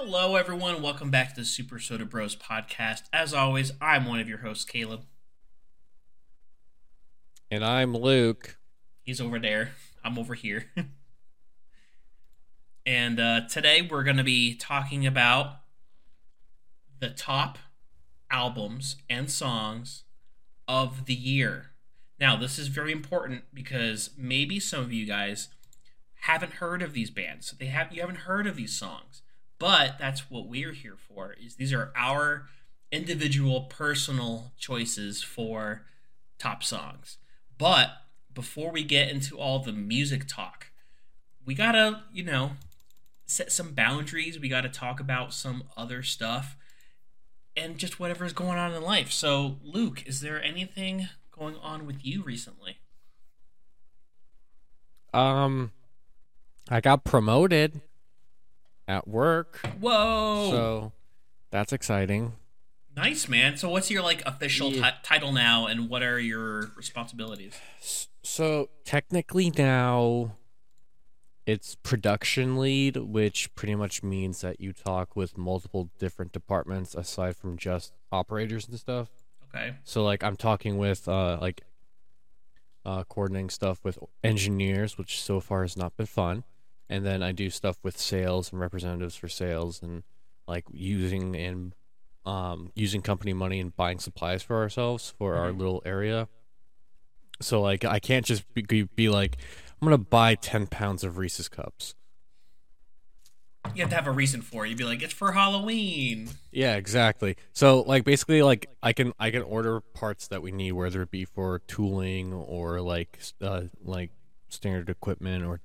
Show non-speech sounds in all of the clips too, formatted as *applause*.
Hello, everyone. Welcome back to the Super SoderBros podcast. As always, I'm one of your hosts, Caleb. And I'm Luke. He's over there. I'm over here. *laughs* and uh, today we're going to be talking about the top albums and songs of the year. Now, this is very important because maybe some of you guys haven't heard of these bands. They have you haven't heard of these songs. But that's what we're here for. Is these are our individual personal choices for top songs. But before we get into all the music talk, we got to, you know, set some boundaries. We got to talk about some other stuff and just whatever's going on in life. So, Luke, is there anything going on with you recently? Um I got promoted at work. Whoa! So that's exciting. Nice, man. So, what's your like official Yeah. ti- title now, and what are your responsibilities? So technically now it's production lead, which pretty much means that you talk with multiple different departments aside from just operators and stuff. Okay. So like I'm talking with uh like uh coordinating stuff with engineers, which so far has not been fun. And then I do stuff with sales and representatives for sales and like using and um using company money and buying supplies for ourselves for our Mhm. little area. So like I can't just be, be like I'm gonna buy ten pounds of Reese's cups. You have to have a reason for it. You'd be like, it's for Halloween. Yeah, exactly. So like basically like I can I can order parts that we need whether it be for tooling or like uh, like standard equipment or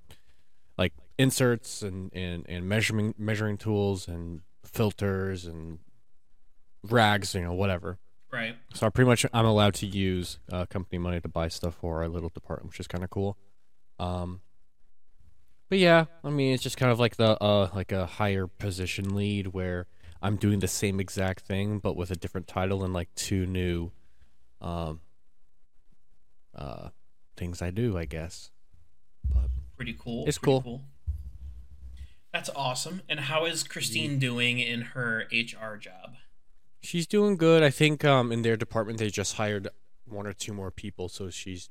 inserts and and and measuring measuring tools and filters and rags, you know, whatever. Right. So I pretty much I'm allowed to use uh, company money to buy stuff for our little department, which is kind of cool. Um, but yeah, I mean it's just kind of like the uh like a higher position lead where I'm doing the same exact thing but with a different title and like two new um uh things I do, I guess. But Pretty cool. It's pretty cool. That's awesome. And how is Christine doing in her HR job? she's doing good. I think um in their department they just hired one or two more people, so she's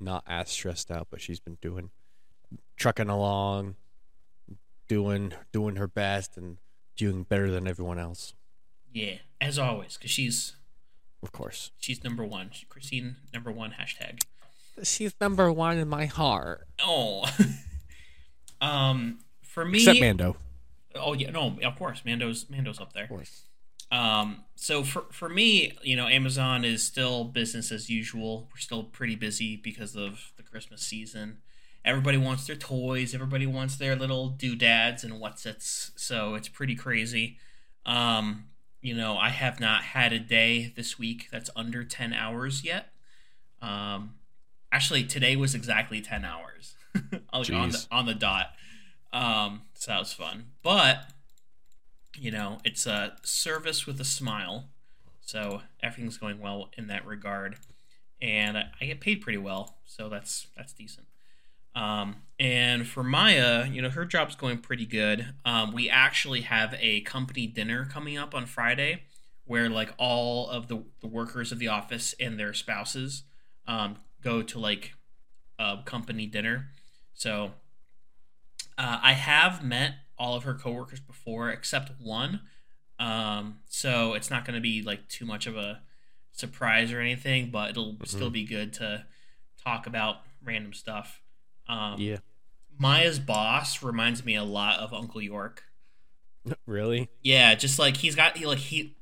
not as stressed out, but she's been doing trucking along, doing doing her best and doing better than everyone else. Yeah, as always, because she's Of course. she's number one. Christine number one hashtag. She's number one in my heart. Oh. *laughs* um, for me. Except Mando. Oh yeah, no, of course, Mando's Mando's up there. Of course. Um, so for for me, you know, Amazon is still business as usual. We're still pretty busy because of the Christmas season. Everybody wants their toys. Everybody wants their little doodads and what's its. So it's pretty crazy. Um, you know, I have not had a day this week that's under ten hours yet. Um, actually, today was exactly ten hours. *laughs* on the on the dot. Um, so that was fun, but you know, it's a service with a smile. So everything's going well in that regard, and I I get paid pretty well, so that's that's decent. Um, and for Maya, you know, her job's going pretty good. Um, we actually have a company dinner coming up on Friday, where like all of the, the workers of the office and their spouses um, go to like a company dinner. So uh, I have met all of her coworkers before, except one. Um, so it's not going to be like too much of a surprise or anything, but it'll still be good to talk about random stuff. Um, Yeah. Maya's boss reminds me a lot of Uncle York. *laughs* Really? Yeah, just like he's got he like he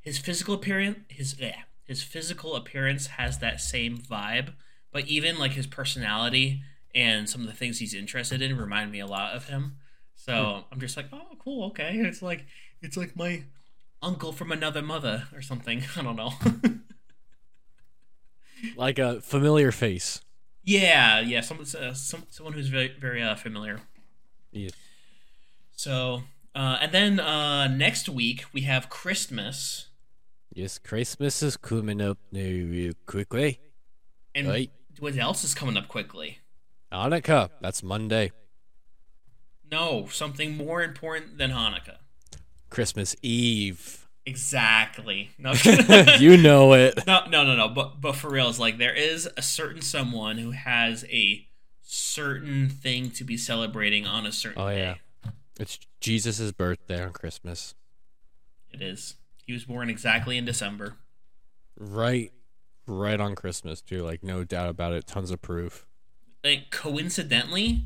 his physical appearance his yeah, his physical appearance has that same vibe, but even like his personality and some of the things he's interested in remind me a lot of him. So I'm just like, oh, cool, okay. *laughs* It's like it's like my uncle from another mother or something. *laughs* I don't know. *laughs* Like a familiar face. yeah, yeah. Some, uh, some someone who's very very uh, familiar. Yeah. So uh, and then uh, next week we have Christmas. Yes, Christmas is coming up now real quickly. And Right. what else is coming up quickly? Hanukkah. That's Monday. No, something more important than Hanukkah. Christmas Eve. Exactly. No, *laughs* you know it. *laughs* no, no, no, no. But but for real, it's like there is a certain someone who has a certain thing to be celebrating on a certain Oh day. yeah. It's Jesus' birthday on Christmas. It is. He was born exactly in December. Right right on Christmas too, like no doubt about it. Tons of proof. Like coincidentally,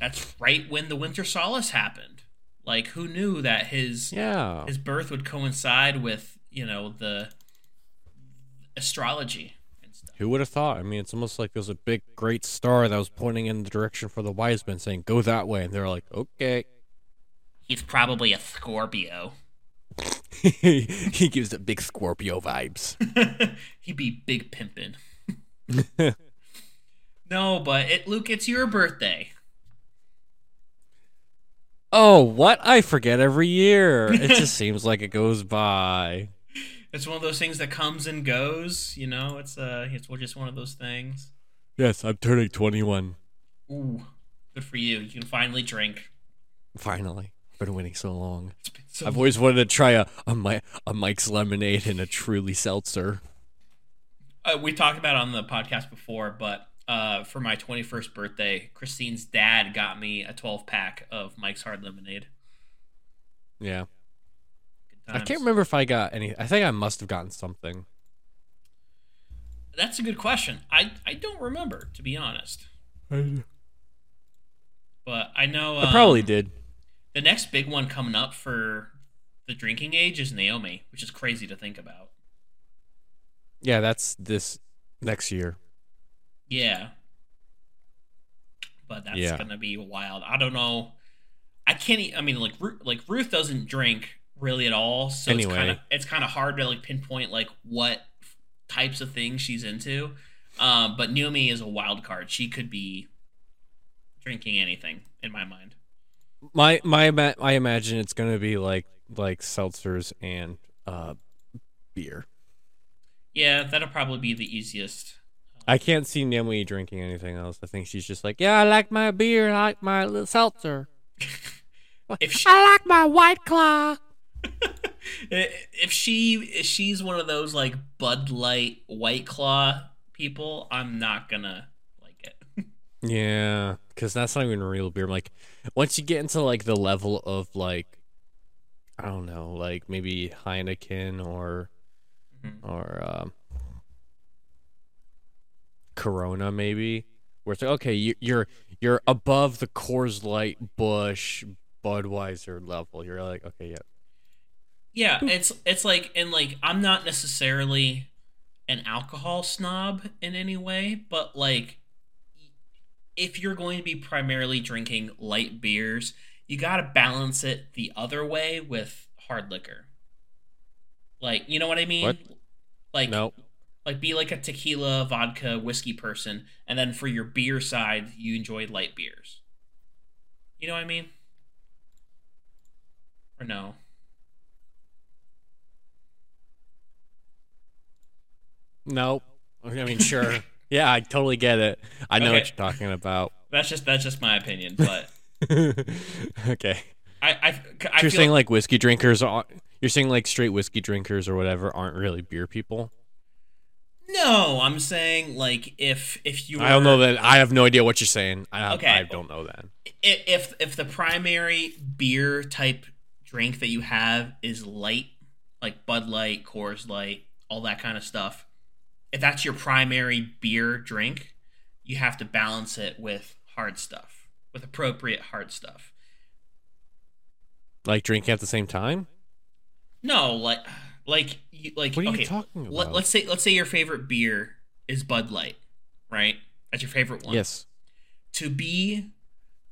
that's right when the Winter Solace happened. Like who knew that his Yeah. his birth would coincide with you know the astrology and stuff. Who would have thought? I mean, it's almost like there's a big, great star that was pointing in the direction for the wise men, saying, "Go that way," and they're like, "Okay." He's probably a Scorpio. *laughs* he gives the big Scorpio vibes. *laughs* He'd be big pimpin'. *laughs* no, but it, Luke, it's your birthday. oh, what? I forget every year. It just *laughs* seems like it goes by. It's one of those things that comes and goes. You know, it's uh, it's just one of those things. Yes, I'm turning 21. Ooh, good for you. You can finally drink. Finally, been waiting so long. So I've always wanted to try a a, Mi- a Mike's lemonade and a Truly seltzer. uh, we talked about it on the podcast before, but uh, for my 21st birthday, Christine's dad got me a 12 pack of Mike's Hard Lemonade. Yeah, I can't remember if I got any. I think I must have gotten something. That's a good question. I I don't remember to be honest, I but I know um, probably did. The next big one coming up for the drinking age is Naomi, which is crazy to think about. Yeah, that's this next year. Yeah. But that's Yeah. gonna be wild. I don't know. I can't. e- I mean, like, Ru- like Ruth doesn't drink really at all, so Anyway. it's kind of it's kind of hard to like pinpoint like what types of things she's into. Um, but Naomi is a wild card. She could be drinking anything in my mind. My my I imagine it's gonna be like like seltzers and uh beer. Yeah, that'll probably be the easiest. I can't see Naomi drinking anything else. I think she's just like, yeah, I like my beer, I like my little seltzer. *laughs* If she, I like my white claw. *laughs* if she if she's one of those like Bud Light White Claw people, I'm not gonna like it. *laughs* Yeah, because that's not even real beer. Like, once you get into like the level of like, I don't know, like maybe Heineken or Mhm. or um, Corona, maybe, where it's like, okay, you, you're you're above the Coors Light, Busch, Budweiser level. You're like, okay, yeah, Yeah, it's it's like and like I'm not necessarily an alcohol snob in any way, but like if you're going to be primarily drinking light beers, you got to balance it the other way with hard liquor. Like, you know what I mean? What? Like no, like be like a tequila, vodka, whiskey person, and then for your beer side, you enjoy light beers. You know what I mean? Or no? no. I mean, sure, *laughs* yeah, I totally get it. I know Okay. what you're talking about. That's just that's just my opinion, but *laughs* okay. I I, I you're feel saying like whiskey drinkers are you're saying like straight whiskey drinkers or whatever aren't really beer people no. I'm saying like if if you i don't know that i have no idea what you're saying i, Okay. I don't know that if if the primary beer type drink that you have is light, like Bud Light, Coors Light, all that kind of stuff, if that's your primary beer drink, you have to balance it with hard stuff, with appropriate hard stuff. like drinking at the same time No, like like you, like what are okay, you talking about let, let's say let's say your favorite beer is Bud Light, right? That's your favorite one. yes to be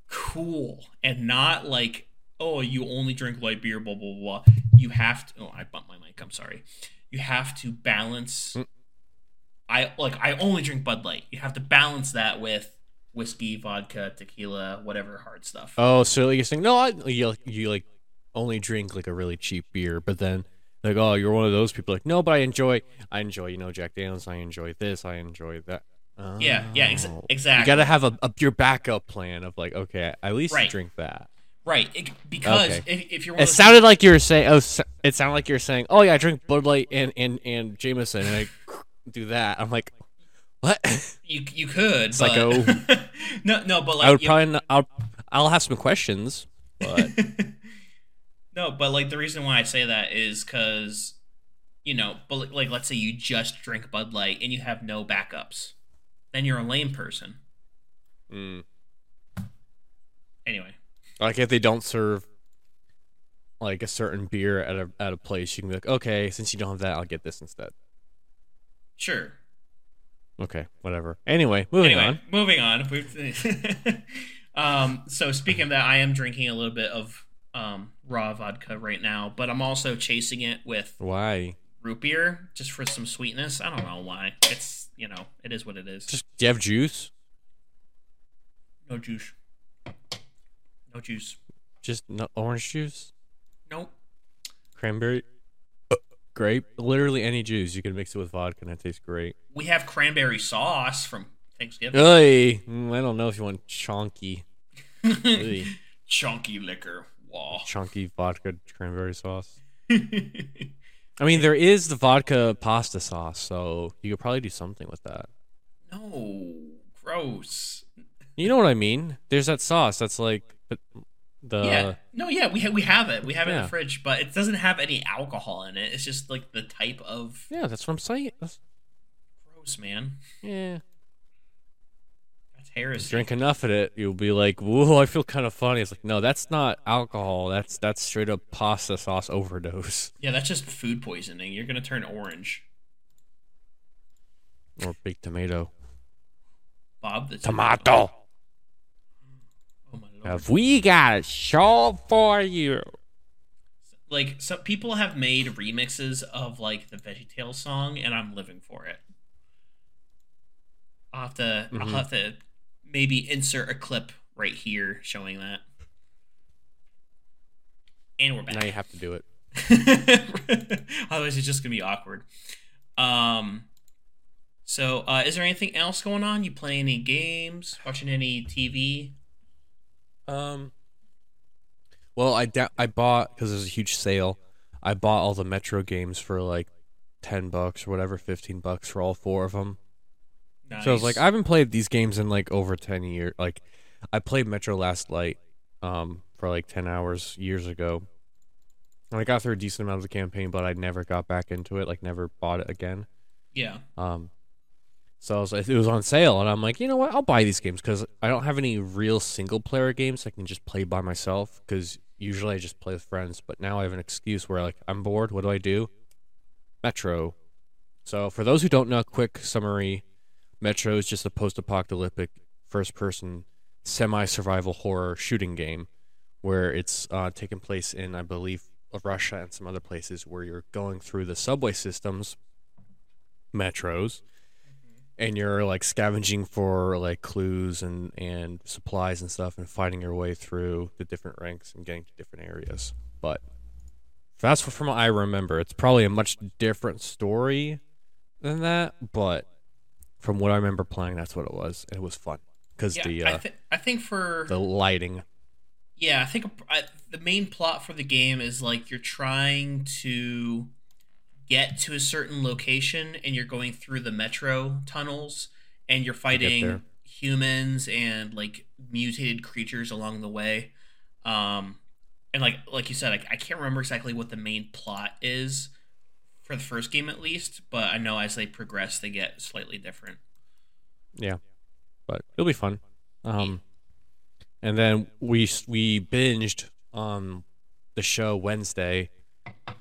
cool and not like oh you only drink light beer blah blah blah you have to oh i bumped my mic i'm sorry you have to balance Mm. i like i only drink bud light you have to balance that with whiskey vodka tequila whatever hard stuff oh so you're saying no I, you, you like only drink like a really cheap beer but then like oh you're one of those people like no but i enjoy i enjoy you know jack daniels i enjoy this i enjoy that yeah yeah ex- Oh. exactly you gotta have a, a your backup plan of like okay at least Right. drink that Right, it, because Okay. if, if you're one It sounded like you were saying. Oh, it sounded like you were saying. Oh yeah, I drink Bud Light and and and Jameson, and I *laughs* do that. I'm like, what? *laughs* you you could, like, but oh. *laughs* no, no, but like I would probably. Not, I'll I'll have some questions, but no, but like the reason why I say that is because you know, but like, like let's say you just drink Bud Light and you have no backups, then you're a lame person. Mm. Anyway, like if they don't serve like a certain beer at a at a place, you can be like, okay, since you don't have that, I'll get this instead. sure. Okay, whatever. Anyway, moving anyway, on. moving on. *laughs* Um, so speaking of that, I am drinking a little bit of um, raw vodka right now, but I'm also chasing it with Why? root beer just for some sweetness. I don't know why. It's you know, it is what it is. Just do you have juice? no juice. No juice. Just no orange juice, Nope. cranberry, uh, grape, literally any juice. You can mix it with vodka and it tastes great. We have cranberry sauce from Thanksgiving. Hey, mm, I don't know if you want chunky. *laughs* Chunky liquor. Wow. chunky vodka cranberry sauce. *laughs* I mean, there is the vodka pasta sauce, so you could probably do something with that. no. Gross. You know what I mean? There's that sauce that's like the yeah. No, yeah, we ha- we have it. We have it in Uh, the fridge, but it doesn't have any alcohol in it. It's just like the type of yeah, that's what I'm saying. That's, gross, man. yeah, heresy. drink enough of it, you'll be like, "Whoa, I feel kind of funny." It's like, no, that's not alcohol. That's that's straight up pasta sauce overdose Yeah, that's just food poisoning. You're gonna turn orange. or big tomato. Bob the Tomato. Oh my lord. Have we got a show for you? like some people have made remixes of like the VeggieTales song, and I'm living for it. I'll have to. I'll Mhm. have to maybe insert a clip right here showing that. And we're back. Now you have to do it. *laughs* Otherwise, it's just gonna be awkward. Um. So, uh, is there anything else going on? You playing any games? Watching any TV? Um. Well, I da- I bought because there's a huge sale. I bought all the Metro games for like ten bucks or whatever, fifteen bucks for all four of them. Nice. So I was like, I haven't played these games in like over ten years. Like, I played Metro Last Light, um, for like ten hours years ago. And I got through a decent amount of the campaign, but I never got back into it. Like, never bought it again. yeah, Um, so I was it was on sale, and I'm like, you know what? I'll buy these games because I don't have any real single player games I can just play by myself. Because usually I just play with friends, but now I have an excuse where like I'm bored. What do I do? Metro. So for those who don't know, quick summary: Metro is just a post-apocalyptic first-person semi-survival horror shooting game where it's uh, taking place in, I believe, Russia and some other places where you're going through the subway systems, metros, and you're like scavenging for like clues and and supplies and stuff, and fighting your way through the different ranks and getting to different areas. But that's from what I remember. It's probably a much different story than that, but from what I remember playing, that's what it was, and it was fun because yeah. the I, uh, th- I think for the lighting. Yeah, I think I, the main plot for the game is like you're trying to get to a certain location and you're going through the metro tunnels and you're fighting humans and like mutated creatures along the way. Um and like like you said, I, I can't remember exactly what the main plot is for the first game at least, but I know as they progress they get slightly different. Yeah, but it'll be fun. Um, and then we we binged um the show Wednesday,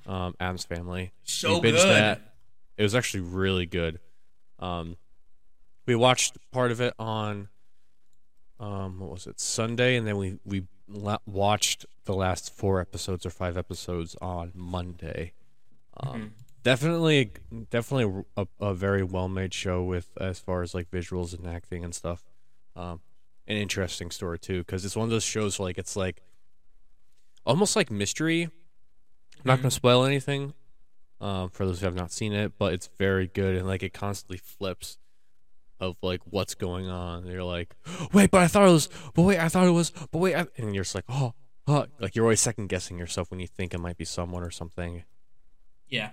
um Addams Family. So we binged good. That. It was actually really good. Um, we watched part of it on um what was it Sunday, and then we we la- watched the last four episodes or five episodes on Monday. Um, Mhm. Definitely definitely a, a very well made show with as far as like visuals and acting and stuff. Um an interesting story too because it's one of those shows like it's like almost like mystery. I'm not gonna spoil anything um for those who have not seen it but it's very good and like it constantly flips of like what's going on. And you're like *gasps* wait but i thought it was but wait i thought it was but wait I, and you're just like oh huh, like you're always second guessing yourself when you think it might be someone or something. Yeah,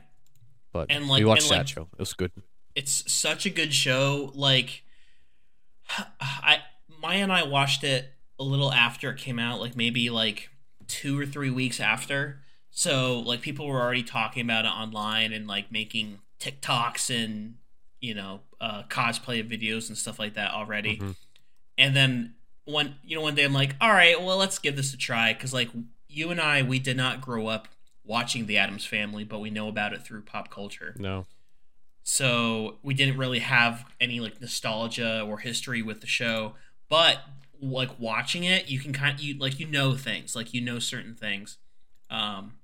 But And, like- we watched that like- show. It was good. it's such a good show. Like, *sighs* I Maya and I watched it a little after it came out, like maybe like two or three weeks after. So like people were already talking about it online and like making TikToks and you know uh, cosplay videos and stuff like that already. Mhm. And then one you know one day I'm like, all right, well let's give this a try because like you and I we did not grow up watching the Addams Family, but we know about it through pop culture. No. so we didn't really have any like nostalgia or history with the show but like watching it you can kind of you like you know things like you know certain things. Um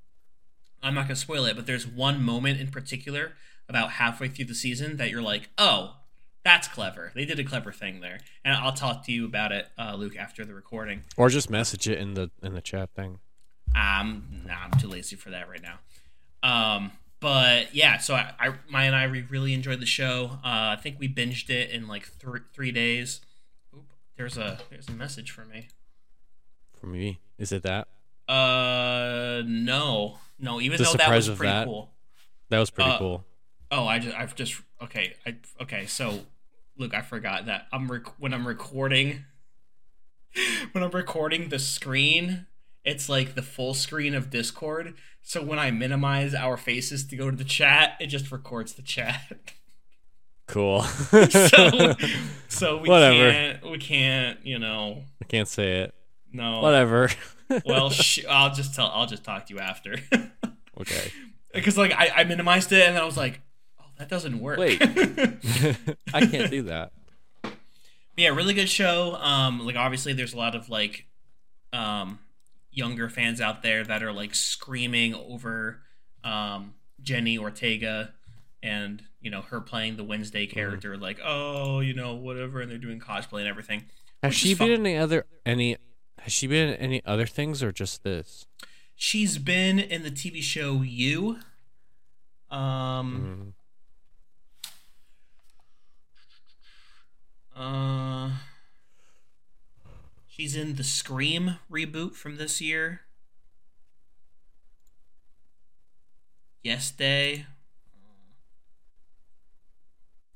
i'm not gonna spoil it but there's one moment in particular about halfway through the season that you're like oh that's clever. They did a clever thing there. And i'll talk to you about it uh, luke after the recording. Or just message it in the in the chat thing. Um, nah, I'm too lazy for that right now. Um, but yeah, so I, I Maya and I really enjoyed the show. Uh, I think we binged it in like three three days. Oop, there's a there's a message for me. For me, is it that? Uh, no, no. Even The though that was pretty that? cool. That was pretty Uh, cool. Oh, I just I've just okay. I okay. So look, I forgot that I'm rec- when I'm recording. *laughs* When I'm recording the screen, it's like the full screen of Discord. So when I minimize our faces to go to the chat, it just records the chat. *laughs* Cool. so *laughs* so we Whatever. can't we can't you know I can't say it. no Whatever. *laughs* well sh- I'll just tell I'll just talk to you after okay. because like I, I minimized it and then I was like oh that doesn't work Wait. I can't do that. yeah really good show um like obviously there's a lot of like um younger fans out there that are like screaming over um Jenna Ortega and you know her playing the wednesday Mm-hmm. character like oh you know whatever and they're doing cosplay and everything Has she been in any other any? Has she been in any other things or just this? she's been in the tv show you um Uh, she's in the Scream reboot from this year. Yes Day.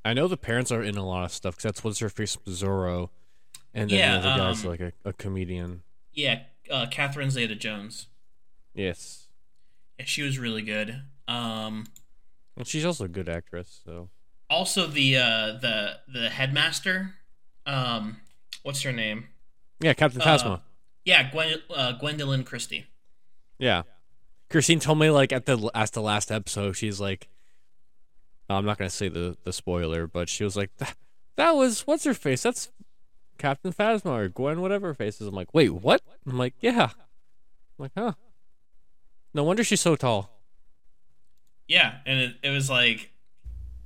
I know the parents are in a lot of stuff because that's what's her face Zorro, and then Yeah, the other guy's um, like a, a comedian. Yeah, uh, Catherine Zeta Jones. Yes, Yeah, she was really good. Um, and she's also a good actress. So also the uh, the the headmaster. Um, what's her name? Yeah, Captain Uh, Phasma. Yeah, Gwen, uh, Gwendoline Christie. Yeah, Christine told me like at the at the last episode, she's like, I'm not gonna say the the spoiler, but she was like, that, that was what's her face? That's Captain Phasma or Gwen, whatever her face is. I'm like, wait, what? I'm like, yeah. I'm like, huh. No wonder she's so tall. Yeah, and it, it was like,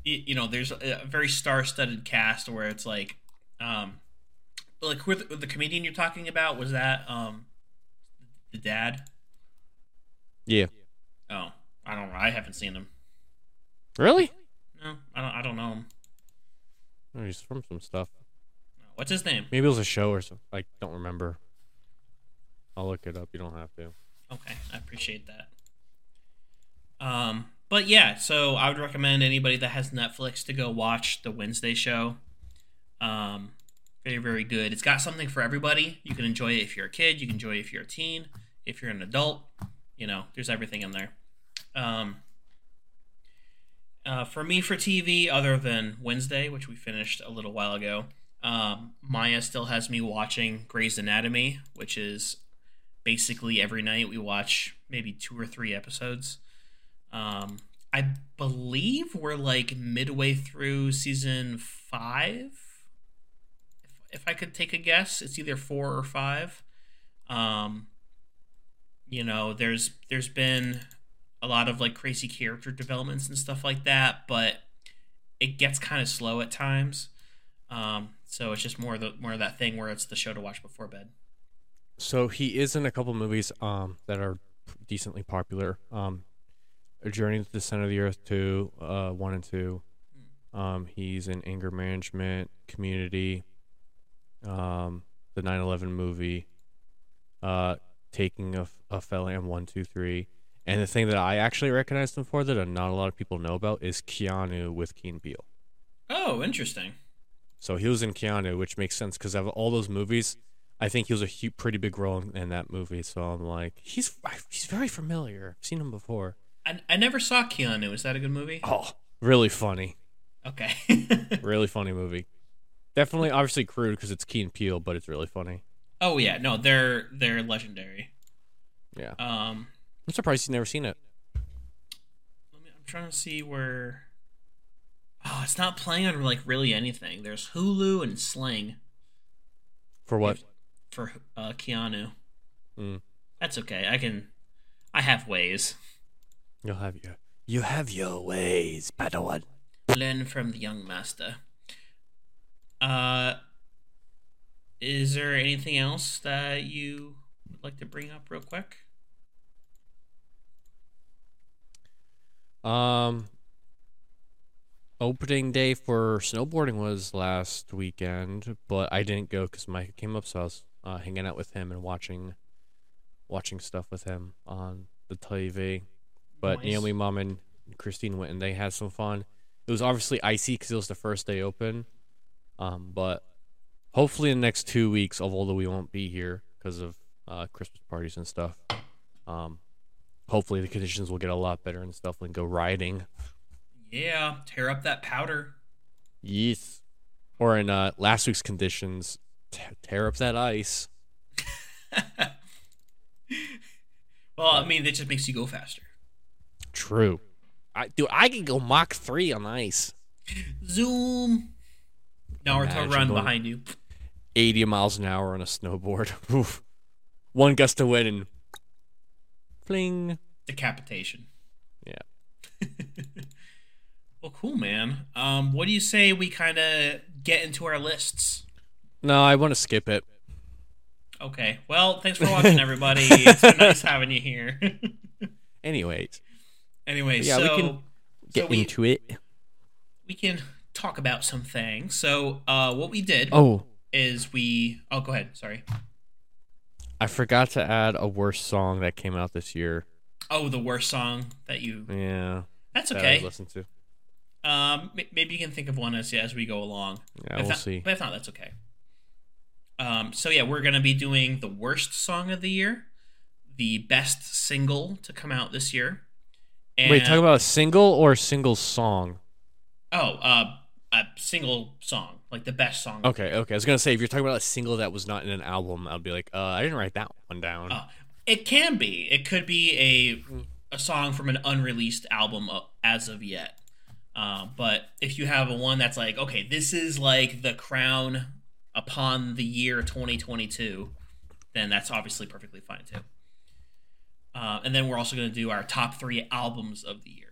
y- you know, there's a very star-studded cast where it's like, um, like who the, the comedian you're talking about was that um, the dad? Yeah. Oh, I don't know. I haven't seen him. Really? No, I don't. I don't know him. Oh, he's from some stuff. What's his name? Maybe it was a show or something. I don't remember. I'll look it up. You don't have to. Okay, I appreciate that. Um, but yeah, so I would recommend anybody that has Netflix to go watch the Wednesday show. Um, very very good. It's got something for everybody. You can enjoy it if you're a kid. You can enjoy it if you're a teen. If you're an adult, you know, there's everything in there. Um, uh, for me, for TV, other than Wednesday, which we finished a little while ago, um, Maya still has me watching Grey's Anatomy, which is basically every night we watch maybe two or three episodes. Um, I believe we're like midway through season five. If, I could take a guess, it's either four or five. Um, you know, there's there's been a lot of like crazy character developments and stuff like that, but it gets kind of slow at times. Um, so it's just more of the more of that thing where it's the show to watch before bed. So he is in a couple movies um that are decently popular. Um, A Journey to the Center of the Earth two, uh, one and two. Um, he's in Anger Management, Community, um, the 9/11 movie. Uh, taking a, a fella in one, two, three. And the thing that I actually recognized him for that not a lot of people know about is Keanu with Key & Peele. Oh, interesting. So he was in Keanu, which makes sense because of all those movies. I think he was a pretty big role in that movie. So I'm like, he's he's very familiar. I've seen him before. I, I never saw Keanu. Is that a good movie? Oh, really funny. Okay. *laughs* really funny movie. Definitely, obviously crude because it's Key & Peele, but it's really funny. oh yeah, no, they're they're legendary. Yeah, Um, I'm surprised you've never seen it. let me, I'm trying to see where. Oh, it's not playing on like really anything. There's Hulu and Sling For what? for uh, Keanu. Mm. That's okay. I can. I have ways. You'll have your you have your ways, Padawan. Learn from the young master. Uh, is there anything else that you would like to bring up real quick? Um, opening day for snowboarding was last weekend, but I didn't go because Mike came up, so I was uh, hanging out with him and watching, watching stuff with him on the TV. But Nice. Naomi, mom, and Christine went and they had some fun. It was obviously icy because it was the first day open. Um, but hopefully in the next two weeks, although we won't be here because of uh, Christmas parties and stuff. Um, hopefully the conditions will get a lot better and stuff and go riding. Yeah, tear up that powder. Yes. Or in uh, last week's conditions, t- tear up that ice. *laughs* Well, I mean, it just makes you go faster. True. I dude, I can go Mach three on ice. Zoom. Naruto Imagine run going- behind you. 80 miles an hour on a snowboard. *laughs* Oof. One gust of wind and fling. Decapitation. Yeah. *laughs* Well, cool, man. Um, what do you say we kind of get into our lists? No, I want to skip it. Okay. Well, thanks for watching, everybody. it's been nice *laughs* having you here. Anyways, anyway, Yeah, we can get so we, into it. we can talk about some things. So, uh, what we did Oh, is we. Oh, go ahead. Sorry. I forgot to add a worst song that came out this year. Oh, the worst song that you. Yeah. That's that okay. listened to. Um, maybe you can think of one as as we go along. Yeah, If we'll not- see. But if not, that's okay. Um, so yeah, we're gonna be doing the worst song of the year, the best single to come out this year. And, Wait, talk about a single or a single song? oh, uh, a single song, like the best song. Okay, okay. I was gonna say if you're talking about a single that was not in an album, I'd be like, uh, I didn't write that one down. Oh, it can be. It could be a a song from an unreleased album uh, as of yet. Uh, but if you have a one that's like, okay, this is like the crown upon the year 2022, then that's obviously perfectly fine too. Uh, and then we're also going to do our top three albums of the year.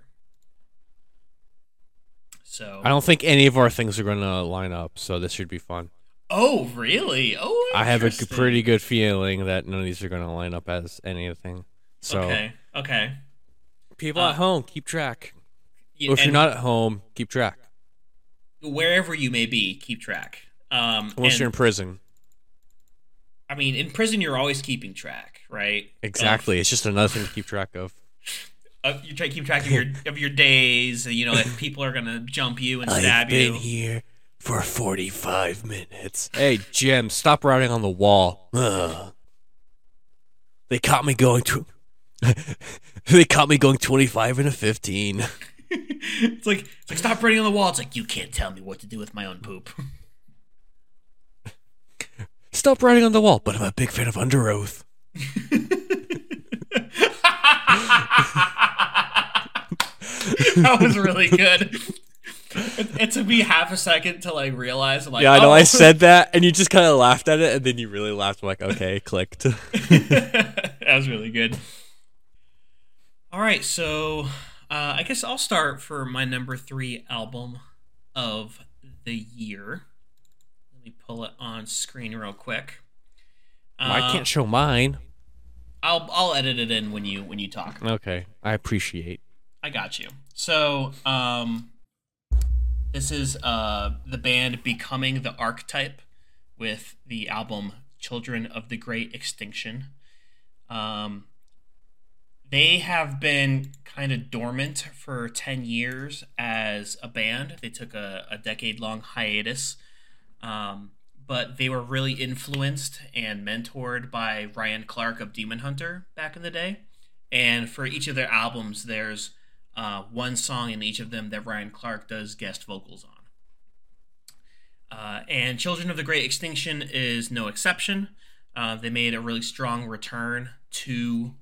So, I don't think any of our things are gonna line up, so this should be fun. oh really? Oh, I have a pretty good feeling that none of these are gonna line up as anything. So okay. Okay. people Uh, at home, keep track. Yeah, Or if you're not at home, keep track. wherever you may be, keep track. Um, Unless and- you're in prison. I mean, in prison, you're always keeping track, right? Exactly. It's just another thing to keep track of. *laughs* Of, of, you try to keep track of your *laughs* of your days. You know that people are gonna jump you and stab you. I've been you. here for 45 minutes. Hey, Jim, stop writing on the wall. Ugh. They caught me going to. *laughs* they caught me going 25 and a 15. *laughs* it's like it's like stop writing on the wall. It's like you can't tell me what to do with my own poop. Stop writing on the wall, but I'm a big fan of Underoath. *laughs* that was really good. It, it took me half a second to like realize. I'm like, Yeah, I know. oh. I said that, and you just kind of laughed at it, and then you really laughed. I'm like, okay, clicked. *laughs* that was really good. All right, so uh, I guess I'll start for my number three album of the year. Let me pull it on screen real quick. Well, I Uh, can't show mine. I'll I'll edit it in when you when you talk. Okay, I appreciate. I got you. So, um, this is uh the band Becoming the Archetype with the album Children of the Great Extinction. Um, they have been kind of dormant for 10 years as a band. They took a, a decade long hiatus. Um, but they were really influenced and mentored by Ryan Clark of Demon Hunter back in the day. And for each of their albums, there's uh, one song in each of them that Ryan Clark does guest vocals on. Uh, and Children of the Great Extinction is no exception. Uh, they made a really strong return to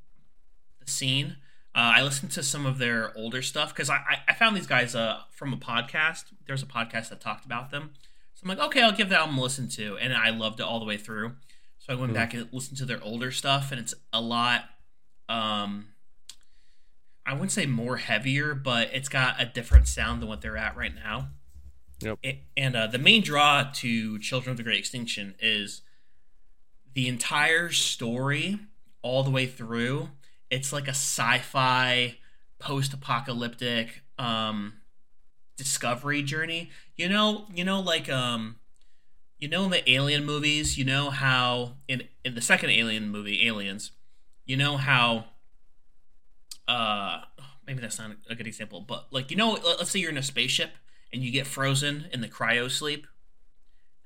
the scene. Uh, I listened to some of their older stuff because I, I found these guys uh, from a podcast. There's a podcast that talked about them. So I'm like, okay, I'll give that album a listen to. And I loved it all the way through. So I went mm back and listened to their older stuff, and it's a lot. Um, I wouldn't say more heavier, but it's got a different sound than what they're at right now. Yep. It, and uh, the main draw to Children of the Great Extinction is the entire story all the way through. It's like a sci-fi, post-apocalyptic um, discovery journey. You know, you know, like um, you know, in the Alien movies, you know how in in the second Alien movie, Aliens, you know how uh, maybe that's not a good example, but like you know, let's say you're in a spaceship and you get frozen in the cryo sleep,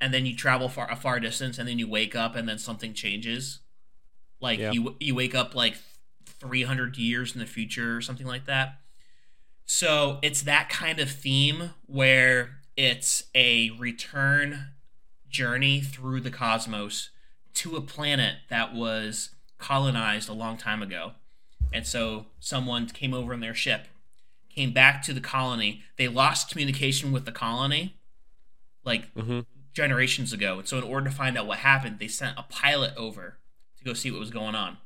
and then you travel far a far distance, and then you wake up, and then something changes. Like yeah. you you wake up like 300 years in the future or something like that. So it's that kind of theme where it's a return journey through the cosmos to a planet that was colonized a long time ago. And so someone came over in their ship, came back to the colony. They lost communication with the colony like mm-hmm. generations ago. And so, in order to find out what happened, they sent a pilot over to go see what was going on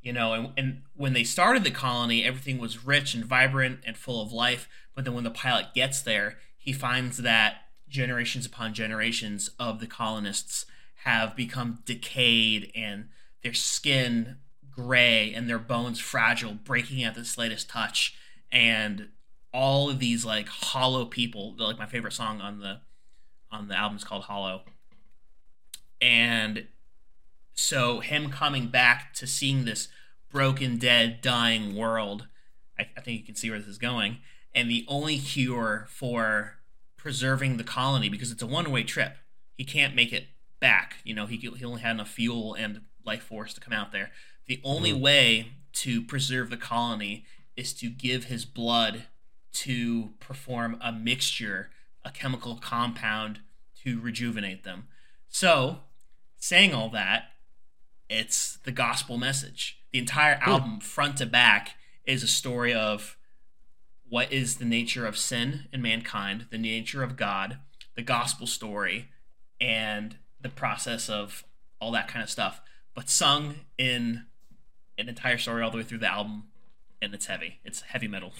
you know and, and when they started the colony everything was rich and vibrant and full of life but then when the pilot gets there he finds that generations upon generations of the colonists have become decayed and their skin gray and their bones fragile breaking at the slightest touch and all of these like hollow people like my favorite song on the on the album is called hollow and so him coming back to seeing this broken, dead, dying world, I, I think you can see where this is going. And the only cure for preserving the colony, because it's a one-way trip, he can't make it back. You know, he he only had enough fuel and life force to come out there. The only mm-hmm. way to preserve the colony is to give his blood to perform a mixture, a chemical compound to rejuvenate them. So, saying all that, it's the gospel message. The entire album, front to back, is a story of what is the nature of sin in mankind, the nature of God, the gospel story, and the process of all that kind of stuff, but sung in an entire story all the way through the album, and it's heavy. It's heavy metal.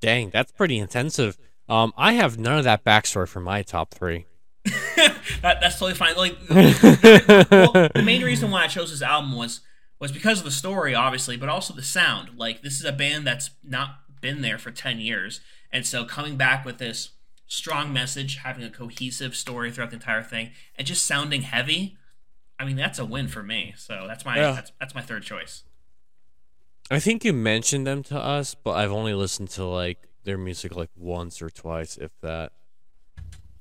Dang, that's pretty intensive. Um, I have none of that backstory for my top three. *laughs* *laughs* that, that's totally fine. Like, *laughs* well, the main reason why I chose this album was was because of the story, obviously, but also the sound. Like, this is a band that's not been there for ten years, and so coming back with this strong message, having a cohesive story throughout the entire thing, and just sounding heavy. I mean, that's a win for me. So that's my yeah. that's, that's my third choice. I think you mentioned them to us, but I've only listened to like their music like once or twice, if that.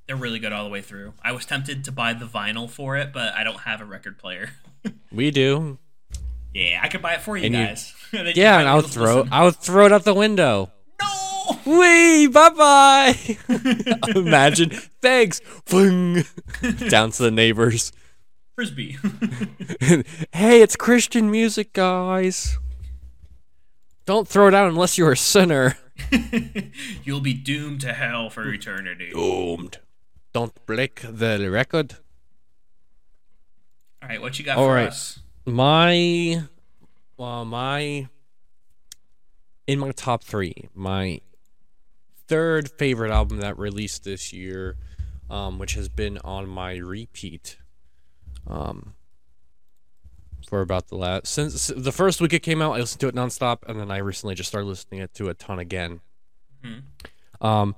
They're really good all the way through. I was tempted to buy the vinyl for it, but I don't have a record player. *laughs* we do. Yeah, I could buy it for you and guys. *laughs* You, yeah, and I'll throw listen. I'll throw it out the window. No. Wee, bye bye. *laughs* Imagine. Thanks. Down to the neighbors. Frisbee. *laughs* hey, it's Christian music, guys. Don't throw it out unless you're a sinner. *laughs* You'll be doomed to hell for eternity. Doomed. Don't break the record. All right, what you got All for right. us? My, well, my, in my top three, my third favorite album that released this year, um, which has been on my repeat, um, for about the last since the first week it came out. I listened to it nonstop, and then I recently just started listening to it a ton again. Mm-hmm. Um,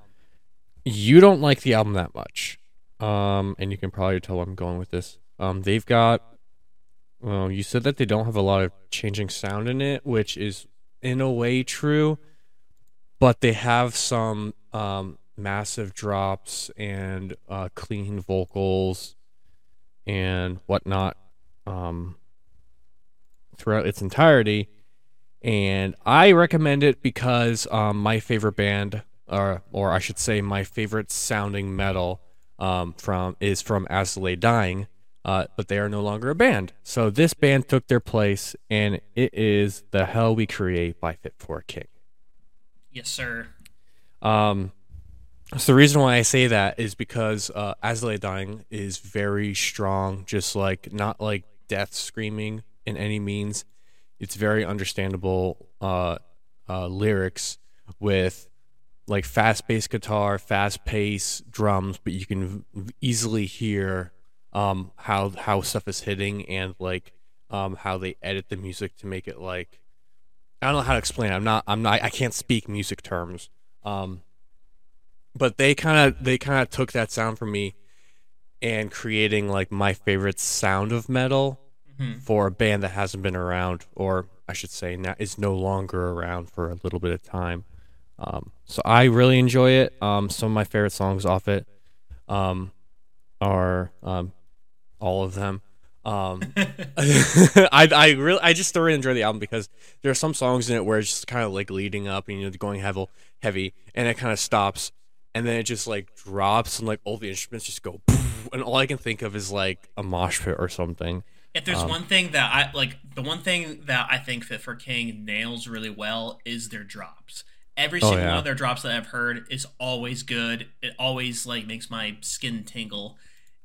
you don't like the album that much. Um, and you can probably tell where I'm going with this. Um, they've got well, you said that they don't have a lot of changing sound in it, which is in a way true, but they have some um, massive drops and uh, clean vocals and whatnot um, throughout its entirety. And I recommend it because um, my favorite band, or or I should say, my favorite sounding metal um, from is from As I Lay Dying, uh, but they are no longer a band. So this band took their place, and it is the Hell We Create by Fit for a King. Yes, sir. Um, so the reason why I say that is because uh, Dying is very strong, just like not like death screaming in any means. It's very understandable uh, uh, lyrics with like fast bass guitar, fast pace drums, but you can v- easily hear um, how how stuff is hitting and like um, how they edit the music to make it like I don't know how to explain. It. I'm not I'm not I can't speak music terms. Um, but they kind of they kind of took that sound from me and creating like my favorite sound of metal hmm for a band that hasn't been around, or I should say, now is no longer around for a little bit of time. Um, so I really enjoy it. Um, some of my favorite songs off it um, are um, all of them. Um, *laughs* *laughs* I I really I just thoroughly enjoy the album because there are some songs in it where it's just kind of like leading up and you know going heavy heavy and it kind of stops and then it just like drops and like all the instruments just go *laughs* and all I can think of is like a mosh pit or something. If there's Um, one thing that I like, the one thing that I think Fit for King nails really well is their drops. Every Oh, single yeah. one of their drops that I've heard is always good. It always like makes my skin tingle,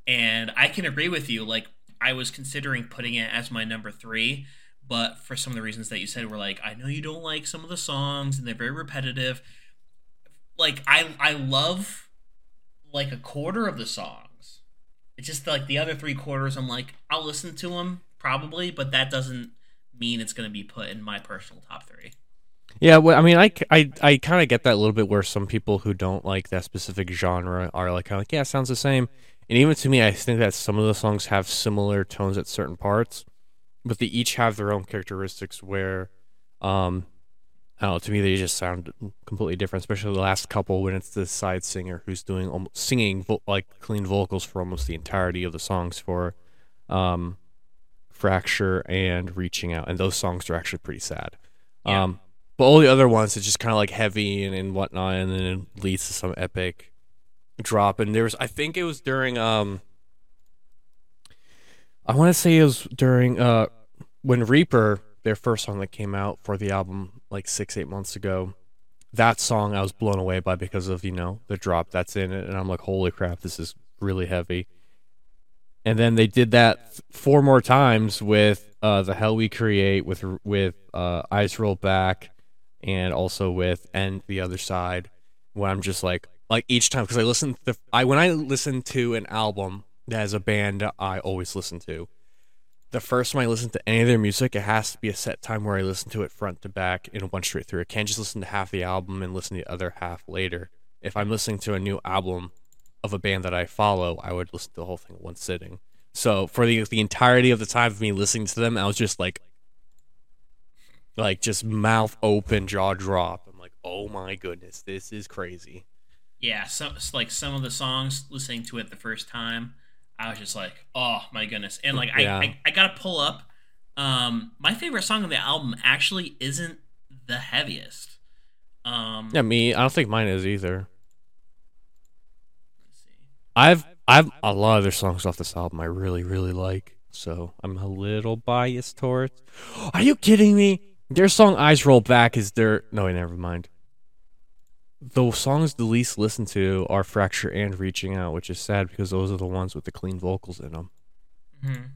and I can agree with you. Like I was considering putting it as my number three, but for some of the reasons that you said, were like I know you don't like some of the songs and they're very repetitive. Like I I love like a quarter of the songs. It's just like the other three quarters. I'm like, I'll listen to them probably, but that doesn't mean it's going to be put in my personal top three. Yeah, well, I mean, I, I, I kind of get that a little bit where some people who don't like that specific genre are like, kind of like, yeah, it sounds the same. And even to me, I think that some of the songs have similar tones at certain parts, but they each have their own characteristics where, um, Know, to me, they just sound completely different, especially the last couple when it's the side singer who's doing almost, singing vo- like clean vocals for almost the entirety of the songs for, um, Fracture and Reaching Out. And those songs are actually pretty sad. Yeah. Um, but all the other ones, it's just kind of like heavy and, and whatnot, and then it leads to some epic drop. And there was, I think it was during, um, I want to say it was during, uh, when Reaper, their first song that came out for the album like six, eight months ago, that song I was blown away by because of, you know, the drop that's in it. And I'm like, holy crap, this is really heavy. And then they did that th- four more times with uh, the Hell We Create, with with uh, Eyes Roll Back, and also with and the other side when i'm just like like each time because i listen to i when i listen to an album that is a band i always listen to the first time i listen to any of their music it has to be a set time where i listen to it front to back in one straight through i can't just listen to half the album and listen to the other half later if i'm listening to a new album of a band that i follow i would listen to the whole thing in one sitting so for the the entirety of the time of me listening to them i was just like like just mouth open, jaw drop. I'm like, oh my goodness, this is crazy. Yeah, it's like some of the songs listening to it the first time, I was just like, oh my goodness, and like I Yeah. I, I gotta pull up. Um, my favorite song on the album actually isn't the heaviest. Um, Yeah, me. I don't think mine is either. let's see. I've I've a lot of their songs off this album I really really like, so I'm a little biased towards. *gasps* Are you kidding me? Their song "Eyes Roll Back" is their no, wait, never mind. The songs the least listened to are "Fracture" and "Reaching Out," which is sad because those are the ones with the clean vocals in them, Mhm.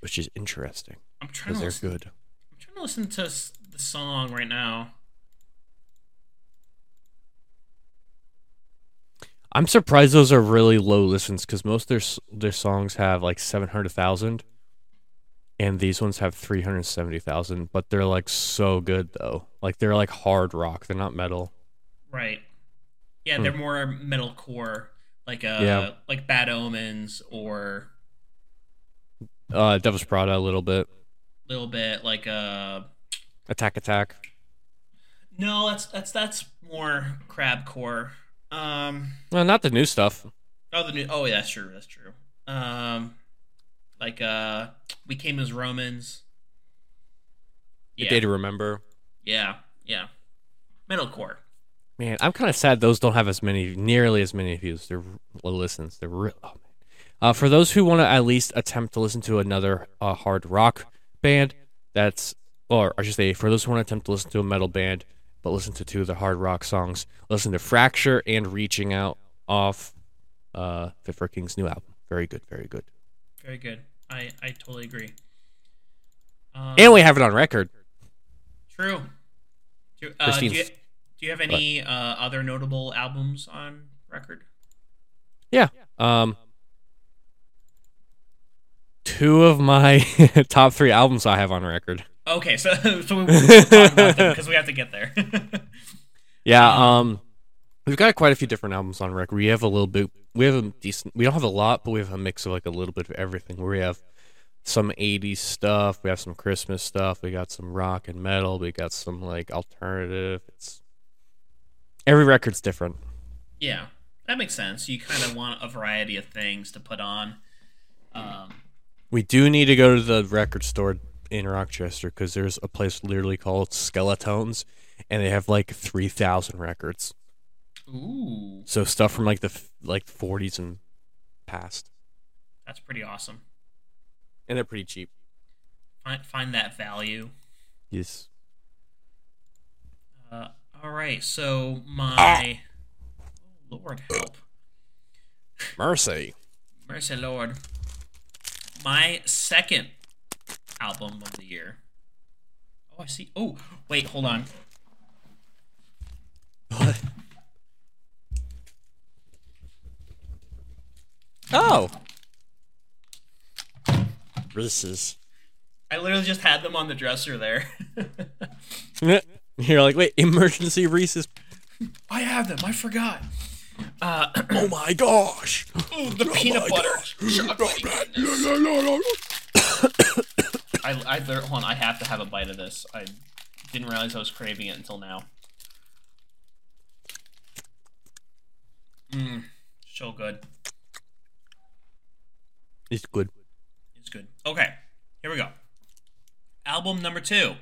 which is interesting I'm trying to they're listen, good. I'm trying to listen to the song right now. I'm surprised those are really low listens because most of their their songs have like seven hundred thousand, and these ones have three hundred seventy thousand. But they're like so good though. Like they're like hard rock. They're not metal. Right. Yeah, Hmm. they're more metalcore, like uh, Yeah. like Bad Omens or Uh, Devil Wears Prada a little bit. A little bit like uh Attack Attack. no, that's that's that's more crab core. Um Well, not the new stuff. oh the new oh yeah, that's true, that's true. Um like uh we came as Romans. A Day to Remember. Yeah, yeah. Metalcore. Man, I'm kind of sad those don't have as many, nearly as many views. They're well, listens. They're real. Oh, man. Uh, for those who want to at least attempt to listen to another uh, hard rock band, that's, or I should say, for those who want to attempt to listen to a metal band, but listen to two of the hard rock songs, listen to Fracture and Reaching Out off uh, Fit for King's new album. Very good, very good. Very good. I I totally agree. Um, And we have it on record. True. Uh, do, you, do you have any uh, other notable albums on record? Yeah. Um, two of my *laughs* top three albums I have on record. Okay, so *laughs* so we talk about them *laughs* because we have to get there. Yeah, Um, um, we've got quite a few different albums on record. We have a little bit, we have a decent, we don't have a lot, but we have a mix of like a little bit of everything. Where we have some '80s stuff, we have some Christmas stuff, we got some rock and metal, we got some like alternative. It's every record's different. yeah, that makes sense. You kind of want a variety of things to put on. Um, We do need to go to the record store in Rochester because there's a place literally called Skeletones, and they have like three thousand records. ooh, So stuff from like the like 40s and past, that's pretty awesome. and they're pretty cheap. Find find that value. Yes. Uh, all right, so my ah. oh, Lord help, Mercy. mercy Lord, my second album of the year. Oh, I see. Oh, wait, hold on. What? Oh. Reese's. I literally just had them on the dresser there. *laughs* *laughs* *laughs* You're like, wait, emergency Reese's. I have them. I forgot. Uh, *clears throat* Oh my gosh. ooh, the peanut butter. *coughs* I, I hold on. I have to have a bite of this. I didn't realize I was craving it until now. Mmm, so good. It's good. It's good. Okay, here we go. Album number two.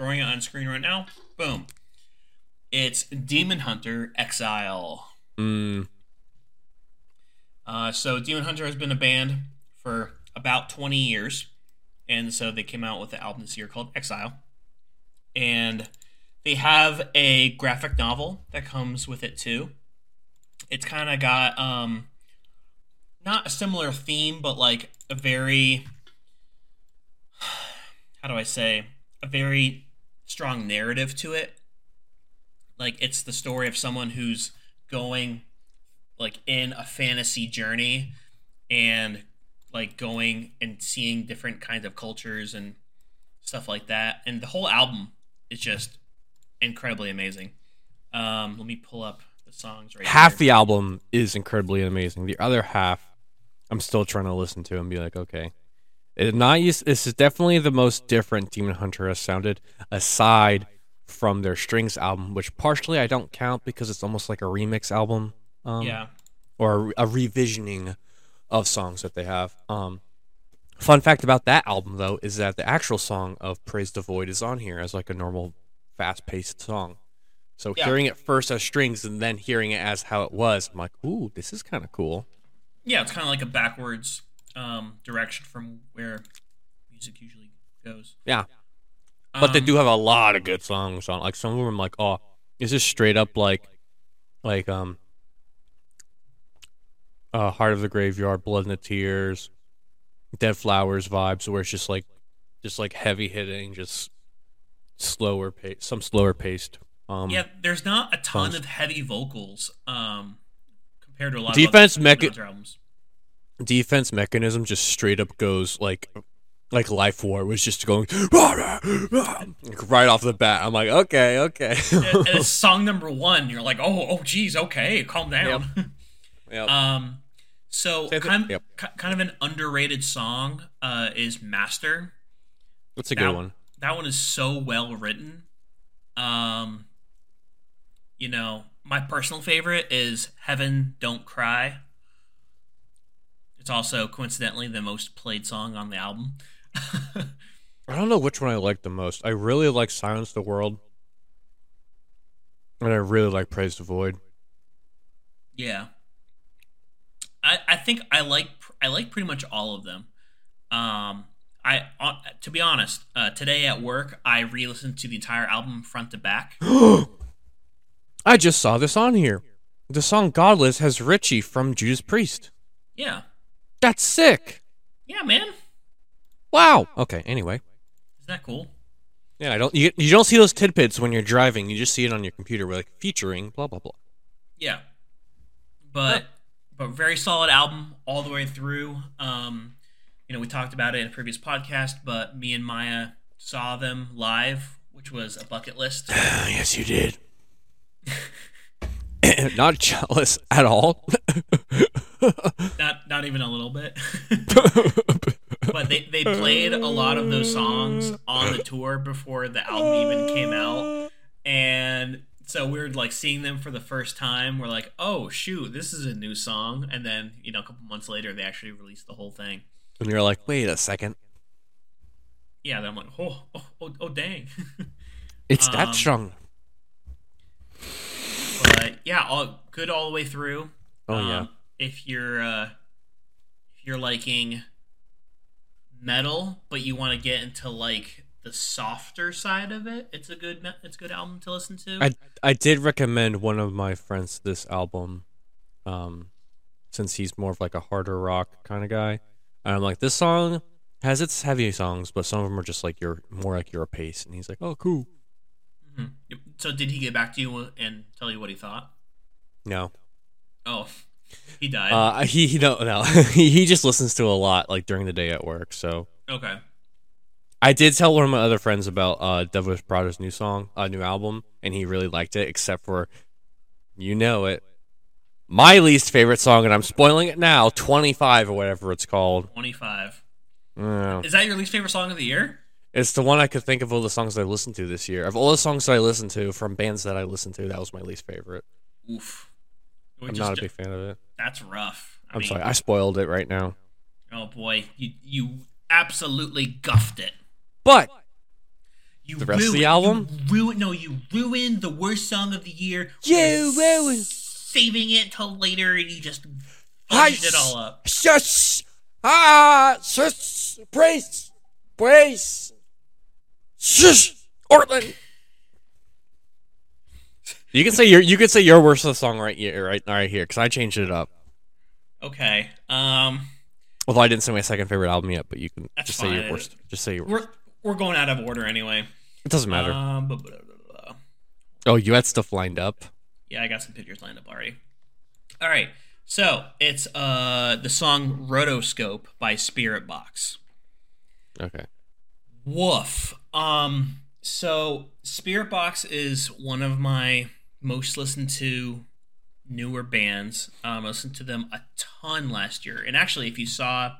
Throwing it on screen right now. Boom. It's Demon Hunter Exile. Mm. Uh, so Demon Hunter has been a band for about 20 years, and so they came out with an album this year called Exile, and they have a graphic novel that comes with it too. It's kind of got um, not a similar theme, but like a very *sighs* how do I say a very strong narrative to it. Like it's the story of someone who's going like in a fantasy journey and like going and seeing different kinds of cultures and stuff like that. And the whole album is just incredibly amazing. Um, let me pull up the songs right Half here. the album is incredibly amazing. The other half, I'm still trying to listen to and be like, okay. It's not use, this is definitely the most different Demon Hunter has sounded, aside from their Strings album, which partially I don't count because it's almost like a remix album. Um, yeah. or a, a revisioning of songs that they have. Um, fun fact about that album though is that the actual song of "Praise the Void" is on here as like a normal, fast-paced song. So Yeah. hearing it first as strings and then hearing it as how it was, I'm like, ooh, this is kind of cool. Yeah, it's kind of like a backwards um, direction from where music usually goes. Yeah, but they Um, do have a lot of good songs on. Like some of them, I'm like, oh, this is straight up like, like um, uh, Heart of the Graveyard, Blood and the Tears, Dead Flowers vibes, where it's just like, just like heavy hitting, just slower pace, some slower paced. Um, Yeah, there's not a ton songs. of heavy vocals um, compared to a lot Defense of other mecha- albums. Defense mechanism just straight up goes like like life war was just going like, right off the bat i'm like okay okay and, it's *laughs* song number one. You're like, oh, oh, geez, okay, calm down. Yep. *laughs* um, So kind of, yep. kind of an underrated song uh, is Master. That's a that, good one. That one is so well written. Um, you know, my personal favorite is Heaven Don't Cry. It's also coincidentally the most played song on the album. *laughs* I don't know which one I like the most. I really like Silence the World. And I really like Praise the Void. yeah. I I think I like I like pretty much all of them. Um I uh, to be honest, uh, today at work I re-listened to the entire album front to back. *gasps* I just saw this on here. The song Godless has Richie from Judas Priest. Yeah. That's sick. Yeah, man. Wow. Okay, anyway. Isn't that cool? Yeah, I don't you, you don't see those tidbits when you're driving. You just see it on your computer where like featuring blah blah blah. Yeah. But but very solid album all the way through. Um, you know, we talked about it in a previous podcast, but me and Maya saw them live, which was a bucket list. *sighs* yes, you did. *laughs* *laughs* Not jealous at all. *laughs* not not even a little bit. *laughs* but they, they played a lot of those songs on the tour before the album even came out. And so we were like seeing them for the first time. We're like, oh shoot, this is a new song. And then, you know, a couple months later they actually released the whole thing. and you're like, wait a second. Yeah, then I'm like, oh, oh, oh, oh dang. It's Um, that strong. But yeah, all good all the way through. Oh Um, yeah. If you're uh, if you're liking metal, but you want to get into like the softer side of it, it's a good it's a good album to listen to. I I did recommend one of my friends this album, um, since he's more of like a harder rock kind of guy. And I'm like, this song has its heavy songs, but some of them are just like your more like your pace. And he's like, oh, cool. Mhm. So did he get back to you and tell you what he thought? No, Oh, he died. uh, he he no *laughs* no he just listens to a lot like during the day at work. So okay. I did tell one of my other friends about uh Devil Wears Prada's new song, uh, new album, and he really liked it, except for you know it. My least favorite song, and I'm spoiling it now, 25 or whatever it's called. Twenty five. Yeah. Is that your least favorite song of the year? It's the one I could think of all the songs I listened to this year. Of all the songs that I listened to from bands that I listened to, that was my least favorite. Oof. We I'm not a big fan of it. That's rough. I I'm mean, sorry, I spoiled it right now. Oh boy, you you absolutely guffed it. But You The rest of the album? Ruined, no, you ruined the worst song of the year. You ruined- saving it till later, and you just fudged it all up. shush, ah, shush, brace, brace, shush, Ortland. You can say your you could say your worst of the song right here, right, right here, because I changed it up. Okay. Um, Although I didn't say my second favorite album yet, but you can That's just say your worst. Just say your. we're we're going out of order anyway. It doesn't matter. Um, blah, blah, blah, blah. oh, you had stuff lined up. Yeah, I got some pictures lined up already. All right. So it's uh the song "Rotoscope" by Spiritbox. Okay. Woof. Um. So Spiritbox is one of my most listened to newer bands. Um, I listened to them a ton last year, and actually, if you saw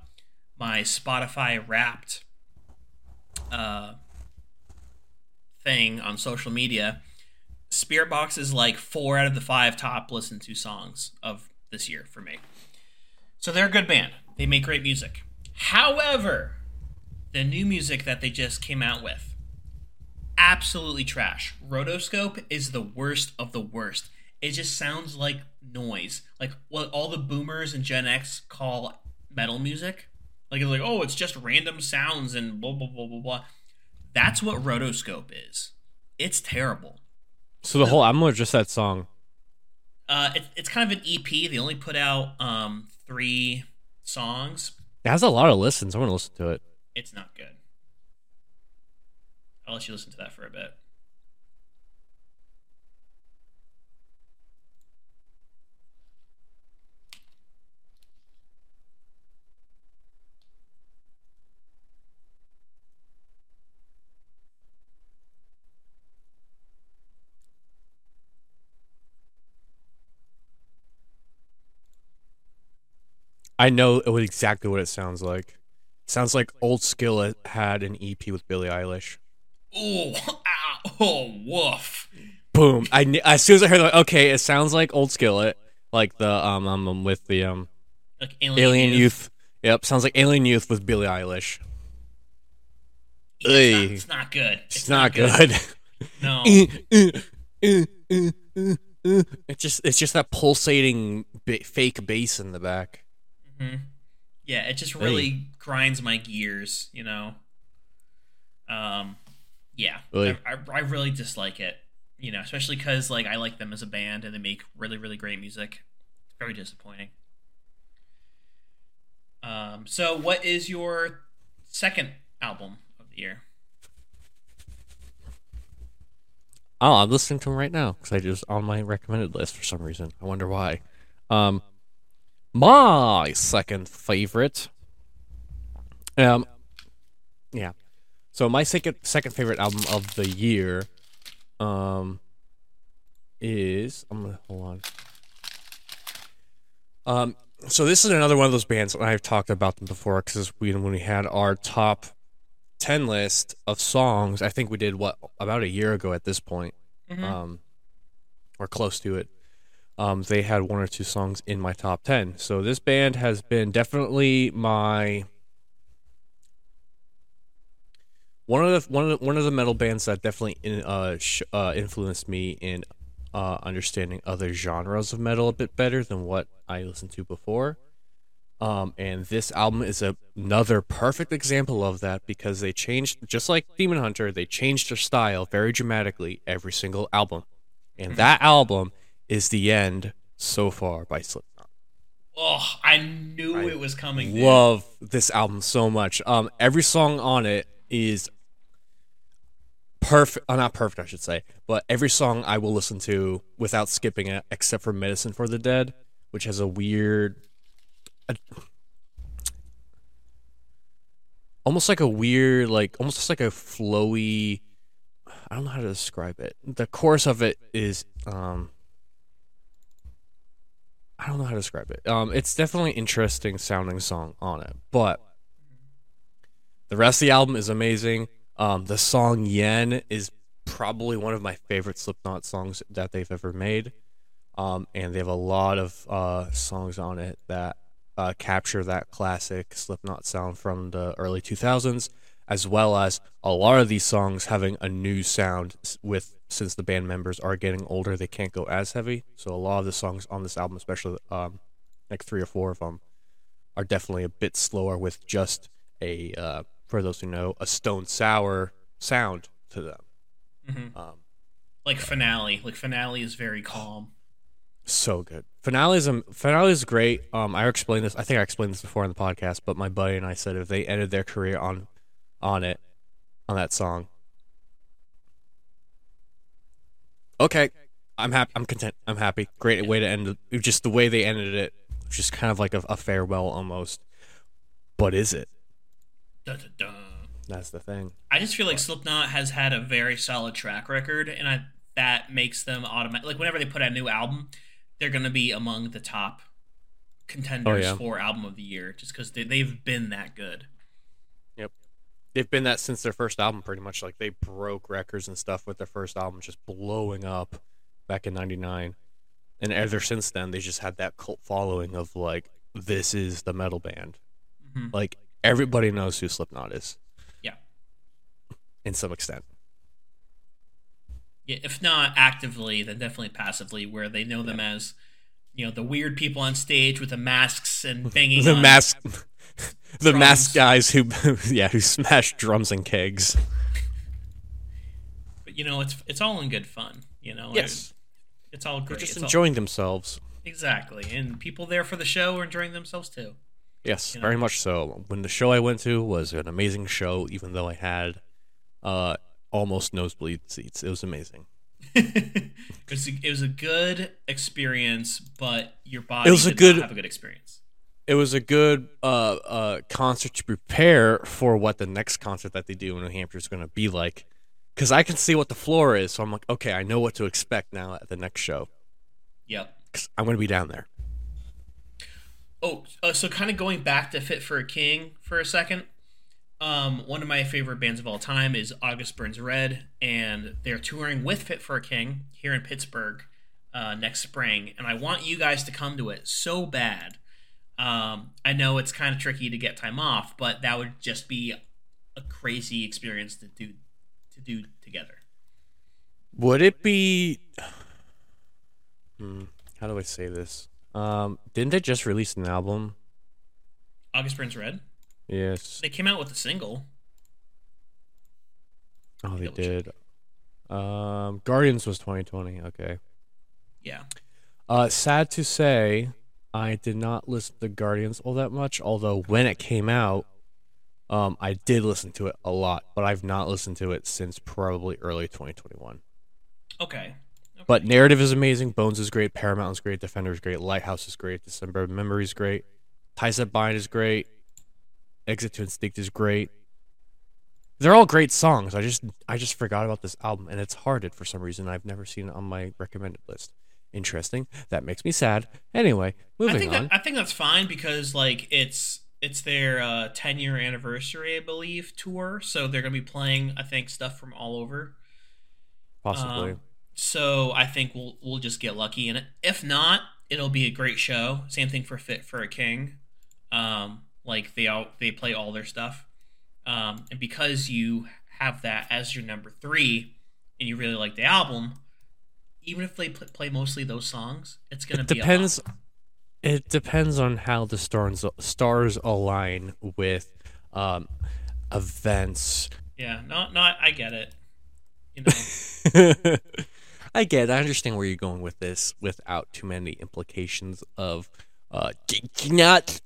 my Spotify Wrapped uh, thing on social media, Spiritbox is like four out of the five top listened to songs of this year for me. So they're a good band. They make great music. However, the new music that they just came out with. Absolutely trash. Rotoscope is the worst of the worst. It just sounds like noise. Like what all the boomers and gen x call metal music. Like it's like oh it's just random sounds and blah blah blah blah blah. That's what rotoscope is. It's terrible. So the whole album or just that song? uh it, it's kind of an ep they only put out um three songs. It has a lot of listens. I want to listen to it. It's not good. I'll let you listen to that for a bit. I know exactly what it sounds like sounds like Old Skillet had an EP with Billie Eilish. Oh, *laughs* ow, oh, woof. Boom! I kn- as soon as I heard that, okay, it sounds like Old Skillet, like the um um um, with the um Like Alien, Alien Youth. Youth. Yep, sounds like Alien Youth with Billie Eilish. Yeah, it's, not, it's not good. It's, not, good. No. *laughs* it's just it's just that pulsating ba- fake bass in the back. hmm Yeah, it just really grinds my gears, you know. Um, yeah, Really? I, I, I really dislike it, you know, especially because like I like them as a band and they make really really great music. It's very disappointing. Um, so what is your second album of the year? Oh, I'm listening to him right now because I just on my recommended list for some reason. I wonder why. Um, my second favorite. Um, yeah. So my second second favorite album of the year, um, is I'm gonna hold on. Um, so this is another one of those bands, and I've talked about them before because we when we had our top 10 list of songs. I think we did what about a year ago at this point, Mhm. um, or close to it. Um, they had one or two songs in my top 10. So this band has been definitely my one of the one of the, one of the metal bands that definitely in, uh, sh- uh, influenced me in uh, understanding other genres of metal a bit better than what I listened to before. Um, and this album is a, another perfect example of that because they changed, just like Demon Hunter, they changed their style very dramatically every single album. And that album is The End so far by Slipknot. Oh, I knew I it was coming. dude. Love this album so much. Um, every song on it is perfect. Uh, not perfect, I should say, but every song I will listen to without skipping it, except for "Medicine for the Dead," which has a weird, a- almost like a weird, like almost like a flowy. I don't know how to describe it. The chorus of it is um. I don't know how to describe it. Um, it's definitely interesting sounding song on it, but the rest of the album is amazing. Um, the song "Yen" is probably one of my favorite Slipknot songs that they've ever made. Um, and they have a lot of uh, songs on it that uh, capture that classic Slipknot sound from the early 2000s, as well as a lot of these songs having a new sound with since the band members are getting older, they can't go as heavy. So a lot of the songs on this album, especially um, like three or four of them, are definitely a bit slower with just a uh, for those who know a stone sour sound to them. Mhm. Um, Like finale. Like finale is very calm. so good. Finale is um, finale is great. Um, I explained this. I think I explained this before on the podcast, but my buddy and I said if they ended their career on, on it, on that song. Okay, I'm happy. I'm content. I'm happy. Great way to end. it. Just the way they ended it, just kind of like a, a farewell almost. But is it? Dun, dun, dun. That's the thing. I just feel like Slipknot has had a very solid track record, and I, that makes them automatic. Like whenever they put out a new album, they're going to be among the top contenders Oh, yeah. for album of the year, just because they, they've been that good. They've been that since their first album, pretty much. Like they broke records and stuff with their first album, just blowing up back in '99, and ever since then, they just had that cult following of like, this is the metal band. Mhm. Like everybody knows who Slipknot is. Yeah. in some extent. Yeah, if not actively, then definitely passively, where they know them as, you know, the weird people on stage with the masks and *laughs* banging the mask, *laughs* the drums. mask guys who, *laughs* yeah, who smash drums and kegs. But you know, it's it's all in good fun. You know, Yes, it's all they're just It's all- enjoying themselves. exactly, and people there for the show are enjoying themselves too. Yes, You know? very much so. When the show I went to was an amazing show, even though I had uh, almost nosebleed seats. It was amazing. *laughs* it, was a, it was a good experience, but your body It was a good- have a good experience. It was a good uh, uh, concert to prepare for what the next concert that they do in New Hampshire is going to be like. Because I can see what the floor is, so I'm like, okay, I know what to expect now at the next show. Yep. 'Cause I'm going to be down there. Oh, uh, so kind of going back to Fit for a King for a second. Um, one of my favorite bands of all time is August Burns Red, and they're touring with Fit for a King here in Pittsburgh uh, next spring, and I want you guys to come to it so bad. Um, I know it's kind of tricky to get time off, but that would just be a crazy experience to do to do together. Would it be? *sighs* Hmm, how do I say this? Um, didn't they just release an album? August Burns Red. Yes. They came out with a single. Oh, they Double check. did. Um, Guardians was 2020. Okay. Yeah. Uh, sad to say, I did not listen to Guardians all that much. Although when it came out, um, I did listen to it a lot, but I've not listened to it since probably early 2021. Okay. But narrative is amazing. Bones is great. Paramount is great. Defender is great. Lighthouse is great. Dismembered Memory is great. Ties That Bind is great. Extinct by Instinct is great. They're all great songs. I just I just forgot about this album, and it's hearted for some reason. I've never seen it on my recommended list. Interesting. That makes me sad. Anyway, I moving think on. that, I think that's fine because like it's it's their uh, 10 year anniversary, I believe, tour. So they're gonna be playing, I think, stuff from all over. Possibly. Um, so I think we'll we'll just get lucky, and if not, it'll be a great show. Same thing for Fit for a King. Um, like they all they play all their stuff, um, and because you have that as your number three, and you really like the album, even if they pl- play mostly those songs, it's gonna it be depends. It depends on how the stars stars align with um, events. Yeah, no, no, I I get it. You know, *laughs* I get. it. I understand where you're going with this, without too many implications of uh, not.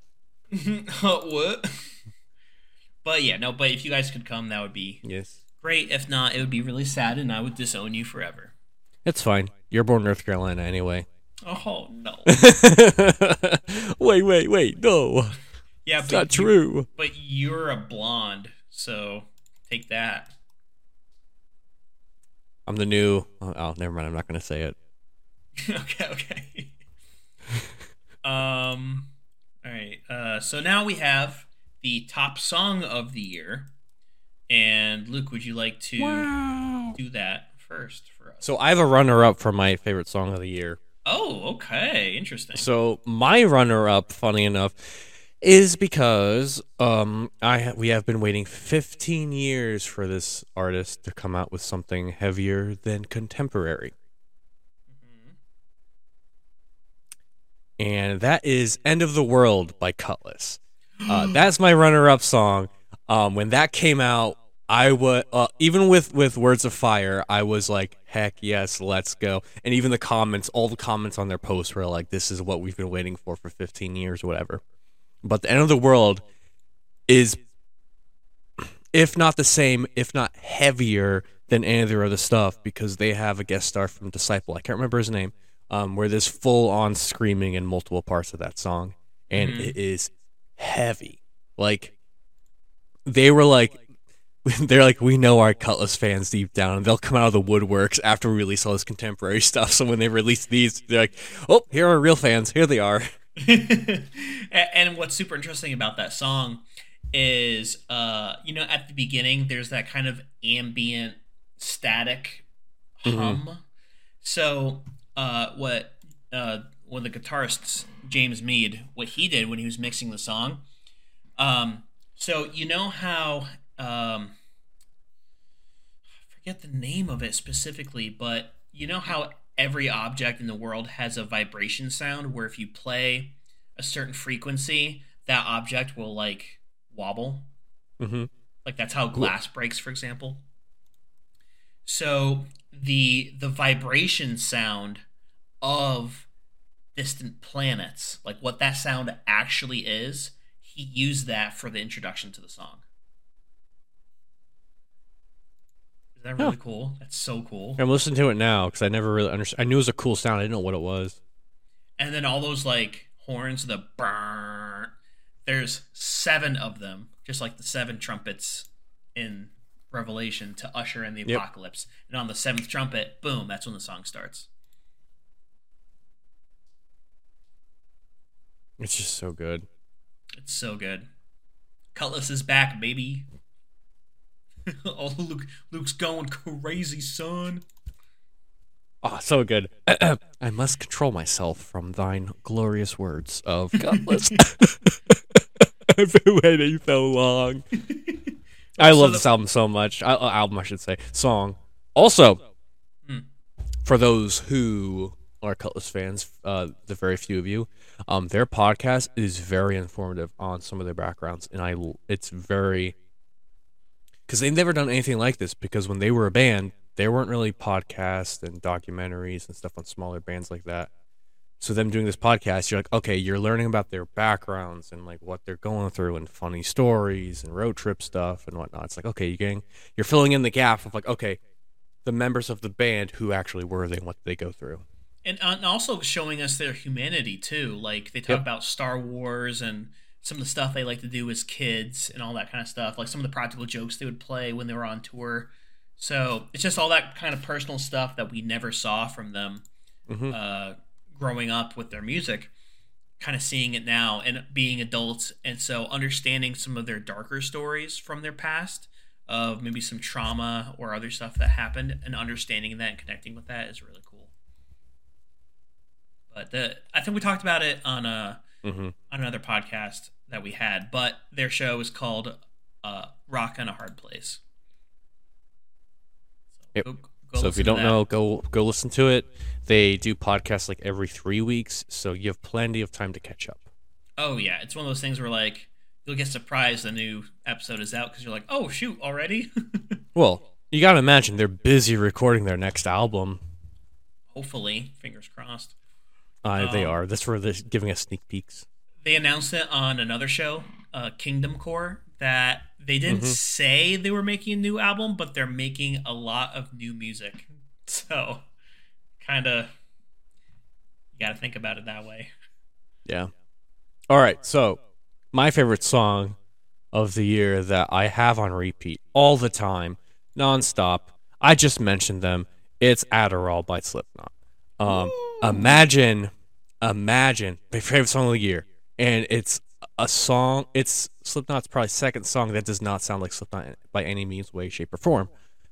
*laughs* what? But yeah, no. But if you guys could come, that would be Yes, great. If not, it would be really sad, and I would disown you forever. It's fine. You're born North Carolina anyway. Oh no. *laughs* wait, wait, wait! No, Yeah, it's but not you- true. but you're a blonde, so take that. I'm the new. Oh, oh, never mind. I'm not gonna say it. *laughs* okay, okay. *laughs* um. All right. Uh. So now we have the top song of the year, and Luke, would you like to Wow. do that first So I have a runner-up for my favorite song of the year. Oh, okay. Interesting. So my runner-up, funny enough, is because um I ha- we have been waiting 15 years for this artist to come out with something heavier than contemporary. And that is End of the World by Kutless. Uh, *gasps* that's my runner-up song. Um, when that came out, I was uh, even with with Words of Fire, I was like, heck yes, let's go. And even the comments, all the comments on their posts were like, this is what we've been waiting for for 15 years, or whatever. But the End of the World is, if not the same, if not heavier than any of their other stuff, because they have a guest star from Disciple. I can't remember his name. Um, where there's full on screaming in multiple parts of that song, and Mhm. it is heavy. Like they were like *laughs* they're like we know our Kutless fans deep down. And they'll come out of the woodworks after we release all this contemporary *laughs* stuff. So when they release these they're like oh here are real fans. Here they are. *laughs* And what's super interesting about that song is uh you know at the beginning there's that kind of ambient static hum. So uh what uh one of the guitarists james mead what he did when he was mixing the song um so you know how um I forget the name of it specifically but you know how every object in the world has a vibration sound where if you play a certain frequency, that object will like wobble. mm-hmm. Like that's how glass breaks, for example. So the the vibration sound of distant planets, like what that sound actually is, he used that for the introduction to the song. That really Huh. cool? That's so cool. I'm listening to it now because I never really understood I knew it was a cool sound I didn't know what it was and then all those like horns, the burn. There's seven of them, just like the seven trumpets in Revelation to usher in the Yep. apocalypse. And on the seventh trumpet, boom, that's when the song starts. It's just so good. It's so good. Kutless is back, baby. *laughs* oh, Luke, Luke's going crazy, son. Oh, so good. *clears throat* I must control myself from thine glorious words of Kutless. *laughs* *laughs* I've been waiting so long. I love the- this album so much. I, uh, album, I should say. Song. Also, Hmm. for those who are Kutless fans, uh, the very few of you, um, their podcast is very informative on some of their backgrounds, and I it's very because they've never done anything like this. Because when they were a band, there weren't really podcasts and documentaries and stuff on smaller bands like that. So them doing this podcast, you're like, okay, you're learning about their backgrounds and like what they're going through and funny stories and road trip stuff and whatnot. It's like, okay, you're getting, you're filling in the gap of like, okay, the members of the band who actually were they and what they go through. and, and also showing us their humanity too. Like they talk Yep. about Star Wars and some of the stuff they like to do as kids and all that kind of stuff. Like some of the practical jokes they would play when they were on tour. So it's just all that kind of personal stuff that we never saw from them Mhm. uh, growing up with their music. Kind of seeing it now and being adults, and so understanding some of their darker stories from their past of maybe some trauma or other stuff that happened, and understanding that and connecting with that is really cool. But the I think we talked about it on a Mm-hmm. on another podcast that we had, but their show is called uh, "Rock in a Hard Place." So, Yep. go- go So if you don't know, go go listen to it. They do podcasts like every three weeks, so you have plenty of time to catch up. oh yeah, it's one of those things where like you'll get surprised the new episode is out because you're like, oh shoot, already. *laughs* Well, you gotta imagine they're busy recording their next album. Hopefully, fingers crossed. Uh, they Um, are. That's where they're giving us sneak peeks. They announced it on another show, uh, Kingdom Core, that they didn't Mhm. say they were making a new album, but they're making a lot of new music. *laughs* So, kind of, you got to think about it that way. Yeah. All right. So, my favorite song of the year that I have on repeat all the time, nonstop. I just mentioned them. It's Adderall by Slipknot. Um, imagine, imagine my favorite song of the year, and it's a song. It's Slipknot's probably second song that does not sound like Slipknot by any means, way, shape, or form.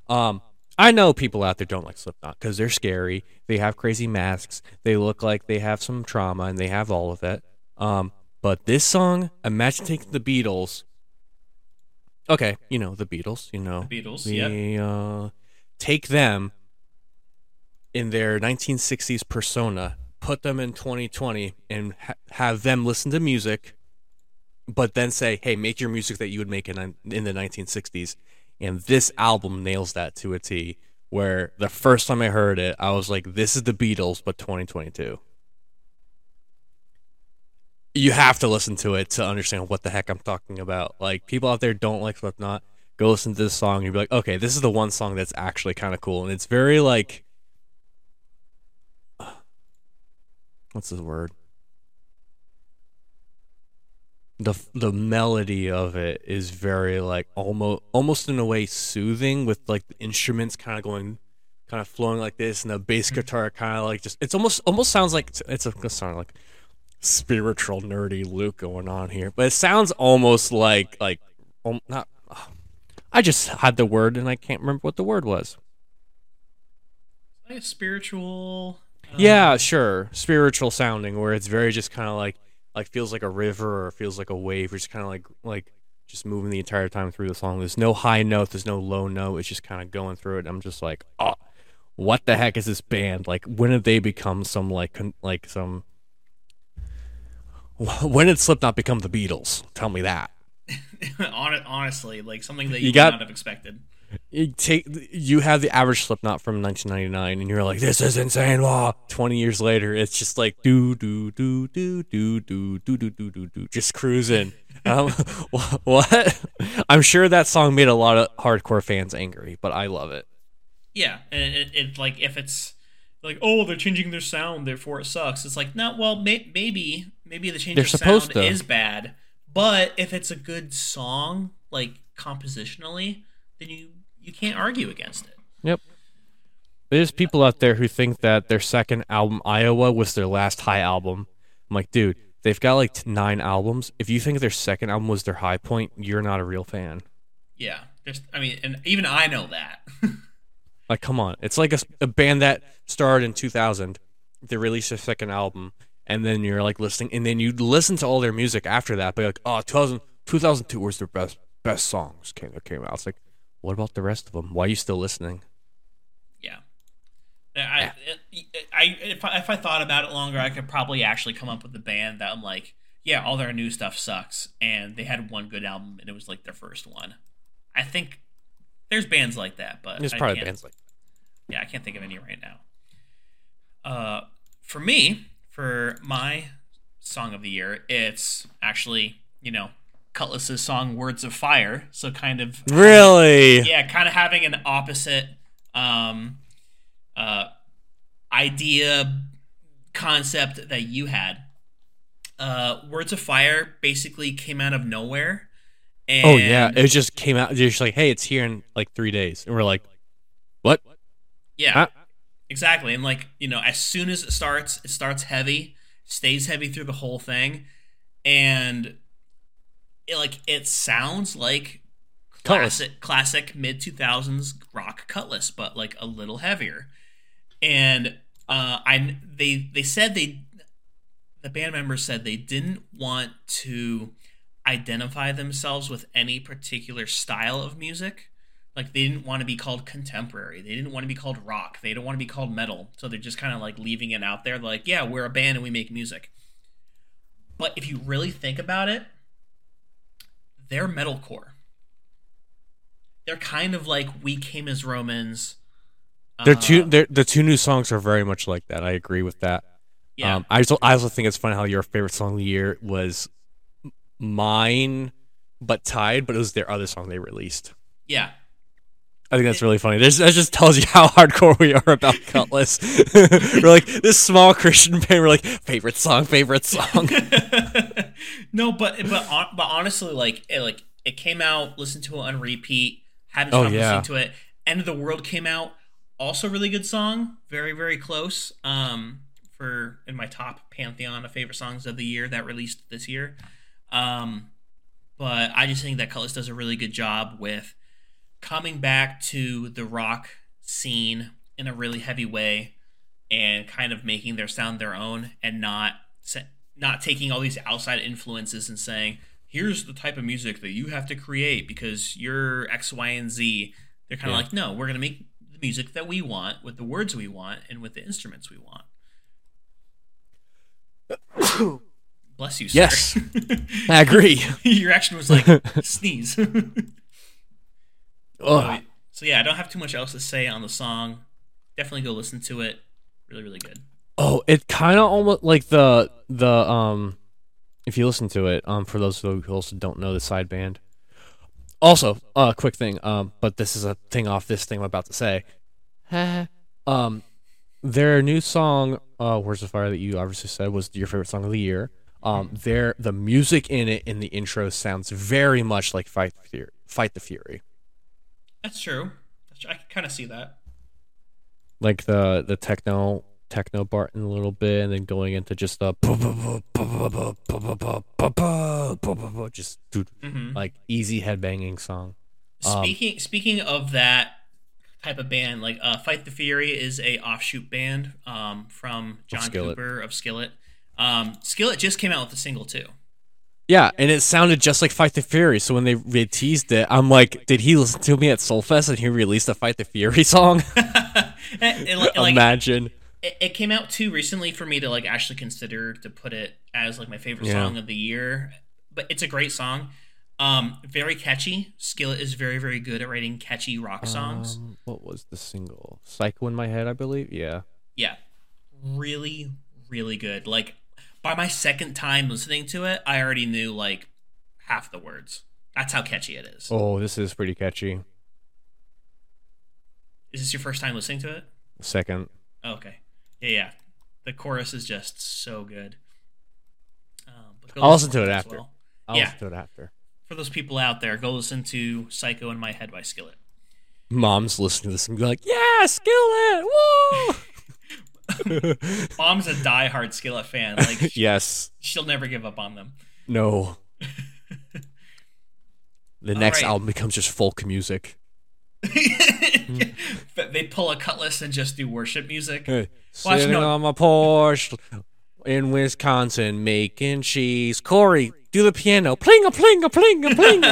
Um, I know people out there don't like Slipknot because they're scary. They have crazy masks. They look like they have some trauma, and they have all of it. Um, but this song, imagine taking the Beatles. Okay, you know the Beatles. You know The Beatles, we yep. uh, take them in their 1960s persona, put them in 2020, and ha- have them listen to music, but then say, "Hey, make your music that you would make in in the 1960s." And this album nails that to a T. Where the first time I heard it, I was like, "This is the Beatles, but 2022." You have to listen to it to understand what the heck I'm talking about. Like people out there don't like Slipknot go listen to this song you'll be like, okay, this is the one song that's actually kind of cool. And it's very like, what's the word? The the melody of it is very like almost almost in a way soothing with like the instruments kind of going kind of flowing like this and the bass guitar kind of like just it's almost almost sounds like it's a sound like spiritual nerdy Luke going on here, but it sounds almost like like um, not. I just had the word and I can't remember what the word was. Like spiritual. Yeah, um, sure, spiritual sounding, where it's very just kind of like like feels like a river or feels like a wave, or just kind of like like just moving the entire time through the song. There's no high note, there's no low note. It's just kind of going through it. I'm just like, oh, what the heck is this band? Like, when did they become some like con- like some? *laughs* When did Slipknot become the Beatles? Tell me that. *laughs* Honestly, like something that You you, would got- not have expected. You take you have the average Slipknot from 1999, and you're like, "This is insane!" Law. Twenty years later, it's just like do do do do do do do do do do do, just cruising. *laughs* Um, what? I'm sure that song made a lot of hardcore fans angry, but I love it. Yeah, and it, it like if it's like oh they're changing their sound therefore it sucks. It's like no, well may, maybe maybe the change They're of sound to. is bad, but if it's a good song like compositionally, then you you can't argue against it. Yep. There's people out there who think that their second album, Iowa, was their last high album. I'm like, dude, they've got like nine albums. If you think their second album was their high point, you're not a real fan. Yeah, just I mean, and even I know that. *laughs* Like, come on, it's like a band that started in 2000. They released their second album, and then you're like listening, and then you listen to all their music after that. But you're like, oh, 2000, 2002 was their best best songs came that came out. It's like, what about the rest of them? Why are you still listening? yeah, I, I, if I if I thought about it longer, I could probably actually come up with a band that I'm like, yeah, all their new stuff sucks, and they had one good album, and it was like their first one. I think there's bands like that, but There's I probably bands like yeah, I can't think of any right now. Uh, for me, for my song of the year, it's actually you know Kutless's song "Words of Fire." So kind of really. yeah, kind of having an opposite um, uh, idea concept that you had. Uh, Words of Fire basically came out of nowhere. And Oh yeah, it just came out. They're just like, hey, it's here in like three days, and we're like, what? Yeah, Huh? exactly. And like you know, as soon as it starts, it starts heavy, stays heavy through the whole thing, and it like it sounds like Kutless. classic classic mid two thousands rock Kutless, but like a little heavier. And uh, I they they said they the band members said they didn't want to identify themselves with any particular style of music. Like they didn't want to be called contemporary. They didn't want to be called rock. They don't want to be called metal. So they're just kind of like leaving it out there. Like, yeah, we're a band and we make music. But if you really think about it, they're metalcore. They're kind of like we came as Romans. They're uh, two. They're, the two new songs are very much like that. I agree with that. Yeah, Um, I also I also think it's funny how your favorite song of the year was mine, but tied. But it was their other song they released. yeah. I think that's really funny. This that just tells you how *laughs* hardcore we are about Kutless. *laughs* we're like this small Christian band. We're like favorite song, favorite song. *laughs* no, but but but honestly, like it, like it came out, listened to it on repeat, haven't Oh, stopped yeah. listening to it. End of the World came out, also really good song, very very close. Um, for in my top pantheon of favorite songs of the year that released this year. Um, but I just think that Kutless does a really good job with coming back to the rock scene in a really heavy way and kind of making their sound their own and not not taking all these outside influences and saying here's the type of music that you have to create because you're x y and z they're kind of Yeah. like no we're going to make the music that we want with the words we want and with the instruments we want *coughs* bless you sir. Yes. *laughs* I agree. your action was like *laughs* sneeze *laughs* Ugh. so yeah i don't have too much else to say on the song definitely go listen to it really really good Oh, it kind of almost like the the um, if you listen to it, um, for those who also don't know the side band. Also, uh, quick thing, um, but this is a thing off this thing I'm about to say. *laughs* um, their new song, uh, "Words of Fire" that you obviously said was your favorite song of the year. Um, their the music in it in the intro sounds very much like Fight the Fury. Fight the Fury. That's true That's true. i can kind of see that like the the techno techno part in a little bit, and then going into just the just dude, hmm like easy headbanging song. Um, Speaking speaking of that type of band, like uh, Fight the Fury is a offshoot band um, from John Skillet. Cooper of Skillet. Um, Skillet just came out with a single too. Yeah, and it sounded just like Fight the Fury. So when they, they teased it, I'm like, did he listen to me at Soulfest and he released a Fight the Fury *laughs* song? *laughs* And- and, like, Imagine. it, it came out too recently for me to like actually consider to put it as like my favorite Yeah. song of the year. But it's a great song. Um, very catchy. Skillet is very very good at writing catchy rock songs. Um, what was the single? Psycho in my head, I believe. Yeah. Yeah. Really, really good. Like by my second time listening to it, I already knew like half the words. That's how catchy it is. Oh, this is pretty catchy. Is this your first time listening to it? Second. Oh, okay. Yeah, yeah. The chorus is just so good. Um, but go I'll listen to it after. well. I'll Yeah. listen to it after. For those people out there, go listen to "Psycho in My Head" by Skillet. Mom's listening to this and be like, "Yeah, Skillet, woo!" *laughs* *laughs* Mom's a diehard Skillet fan. Like yes. she'll never give up on them. No. *laughs* The All next right. album becomes just folk music. *laughs* But they pull a Kutless and just do worship music. Hey, Watch, Sitting no. on my porch in Wisconsin making cheese. Corey, do the piano. Pling a pling a pling a pling.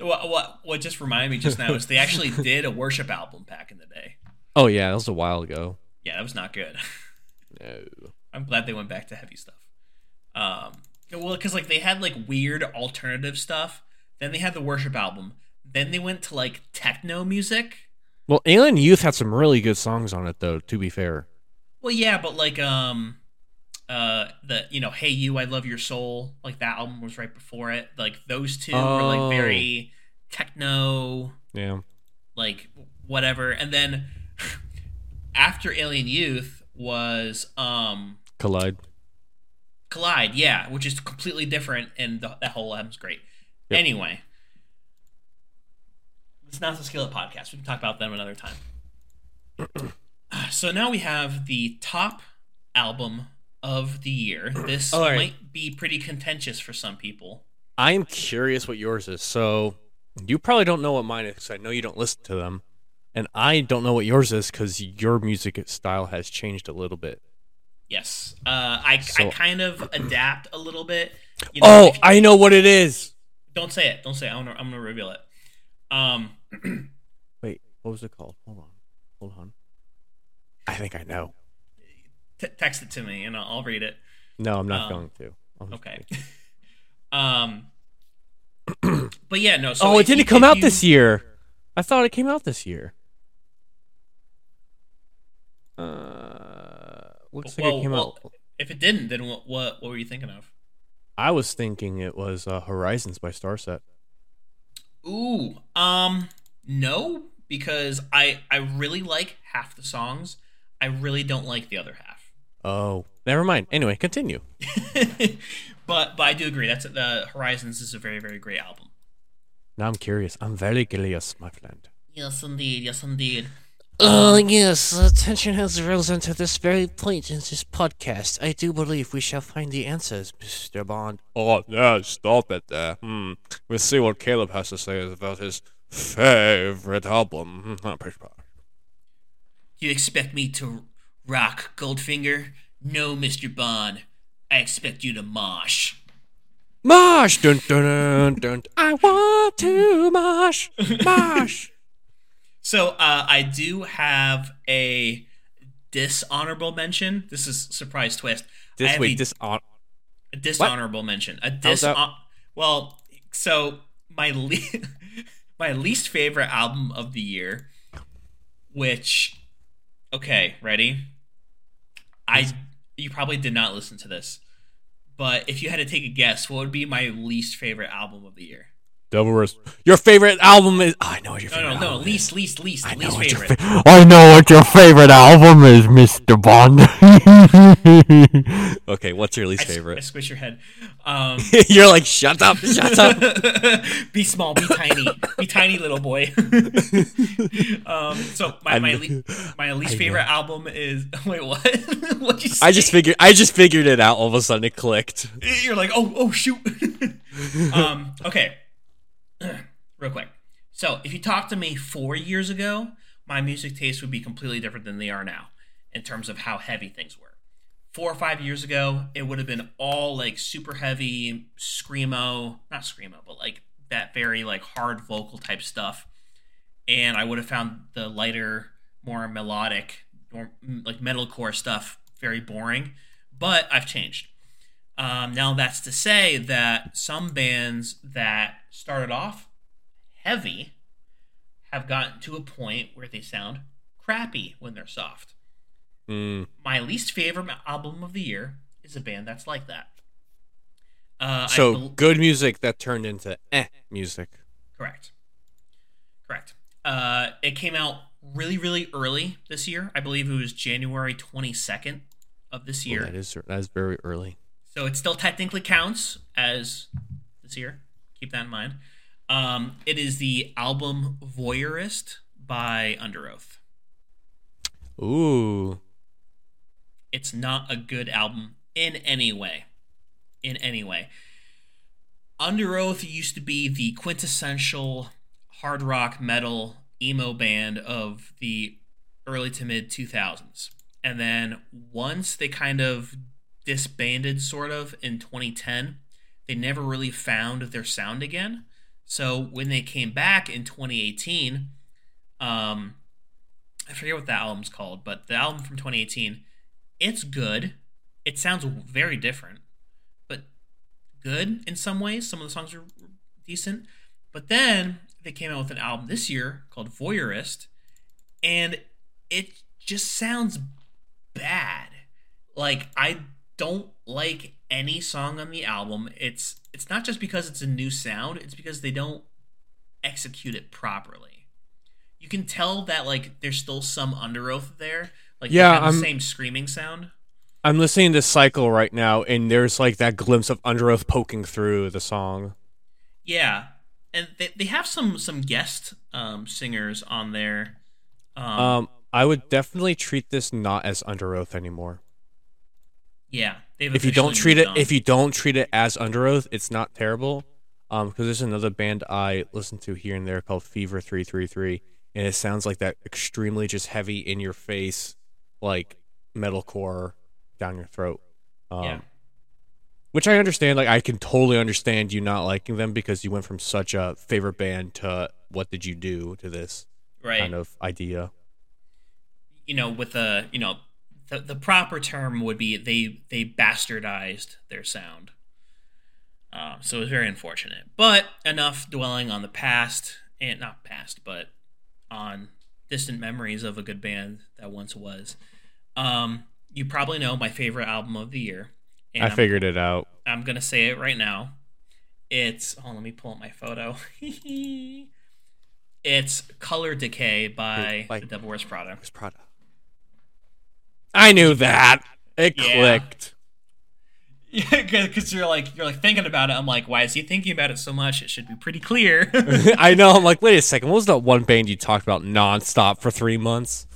What, what what just reminded me just now is they actually did a worship album back in the day. oh yeah, that was a while ago. Yeah, that was not good. No. *laughs* I'm glad they went back to heavy stuff. Um, well, because like they had like weird alternative stuff. Then they had the worship album. Then they went to like techno music. Well, Alien Youth had some really good songs on it, though. To be fair, Well, yeah, but like um, uh, the you know, Hey You, I Love Your Soul, like that album was right before it. Like those two were Oh. like very techno, yeah. like whatever. And then after Alien Youth was um Collide. Collide, yeah, which is completely different, and the, that whole album's great. Yep. Anyway, it's not the Skillet podcast. We can talk about them another time. *clears throat* so now we have the top album of the year. *clears throat* This right. might be pretty contentious for some people. I am curious what yours is. So you probably don't know what mine is. 'cause I know you don't listen to them, and I don't know what yours is because your music style has changed a little bit. Yes, uh, I, I kind of adapt a little bit. You know, Oh, if- I know what it is. don't say it. Don't say it. I'm gonna, I'm gonna reveal it. Um, *clears throat* Wait, what was it called? Hold on, hold on. I think I know. t- text it to me and I'll, I'll read it. No, I'm not Um, going to. I'm Okay. *laughs* um. *clears throat* but yeah, no. So oh, it didn't you- come out you- this year. I thought it came out this year. Uh, looks like it came well, out. If it didn't, then what? What, what were you thinking of? I was thinking it was uh, Horizons by Starset. Ooh, um, no, because I I really like half the songs. I really don't like the other half. Oh, never mind. Anyway, continue. *laughs* but but I do agree. That's the Horizons is a very very great album. Now I'm curious. I'm very curious, my friend. Yes, indeed. Yes, indeed. Oh, yes. Attention has risen to this very point in this podcast. I do believe we shall find the answers, Mr. Bond. Oh, no, stop it there. Hmm. We'll see what Caleb has to say about his favorite album. Hmm, You expect me to rock Goldfinger? No, Mister Bond. I expect you to mosh. Mosh! Dun, dun, dun, dun. I want to mosh! *laughs* Mosh! So uh, I do have a dishonorable mention. This is surprise twist. This wait, a, this on. a dishonorable mention. A How's that? dis. Well, so my le- *laughs* my least favorite album of the year, which, okay, ready? I you probably did not listen to this, but if you had to take a guess, what would be my least favorite album of the year? Devil Wrist. Your favorite album is. Oh, I know what your favorite no, no. album Least, is. least, least, I least favorite. fa- I know what your favorite album is, Mr. Bond. *laughs* okay, what's your least I s- I favorite? squish your head. *laughs* Um, You're like, shut up, shut up. *laughs* be small, be tiny, be tiny, little boy. um, so my my, le- my least favorite album is wait what? what you say? I just figured. I just figured it out. All of a sudden, it clicked. You're like oh oh shoot. um, okay, *clears throat* real quick. So if you talked to me four years ago, my music tastes would be completely different than they are now in terms of how heavy things were. Four or five years ago, it would have been all like super heavy screamo, not screamo, but like that very like hard vocal type stuff. And I would have found the lighter, more melodic, more like metalcore stuff very boring. But I've changed. Um, now that's to say that some bands that started off heavy have gotten to a point where they sound crappy when they're soft. Mm, My least favorite album of the year is a band that's like that. Uh, so bel- good music that turned into eh music. correct, correct. Uh, it came out really, really early this year. I believe it was January twenty second of this Well, year. that is that is very early. So it still technically counts as this year. Keep that in mind. Um, it is the album Voyeurist by Underoath. Ooh, it's not a good album in any way. In any way. Underoath used to be the quintessential hard rock metal emo band of the early to mid 2000s. And then once they kind of disbanded, sort of, in 2010, they never really found their sound again. So when they came back in 2018, um, I forget what that album's called, but the album from 2018, it's good. It sounds very different, but good in some ways. Some of the songs are decent. But then they came out with an album this year called Voyeurist, and it just sounds bad. Like I don't like any song on the album. It's it's not just because it's a new sound, it's because they don't execute it properly. You can tell that like there's still some Underoath there. Like Yeah, the same screaming sound. I'm listening to Cycle right now, and there's like that glimpse of Underoath poking through the song. Yeah. And they, they have some some guest um, singers on there. Um, Um, I would definitely treat this not as Underoath anymore. Yeah. If you don't treat it, on. if you don't treat it as Underoath, it's not terrible. Um, because there's another band I listen to here and there called Fever Three Three Three, and it sounds like that extremely just heavy in your face, like metalcore down your throat. Um, yeah. Which I understand. Like I can totally understand you not liking them because you went from such a favorite band to what did you do to this Right. kind of idea. you know, with a you know, the the proper term would be they they bastardized their sound. Um, so it was very unfortunate. But enough dwelling on the past and not past, but on distant memories of a good band that once was. Um, you probably know my favorite album of the year. And I I'm- figured it out. I'm gonna say it right now. It's oh, let me pull up my photo. *laughs* it's Color Decay by Like- The Devil Wears Prada. Where's Prada? I knew that. It Yeah. clicked. *laughs* Yeah, because you're like you're like thinking about it. I'm like, why is he thinking about it so much? It should be pretty clear. *laughs* *laughs* I know. I'm like, wait a second. What was that one band you talked about nonstop for three months?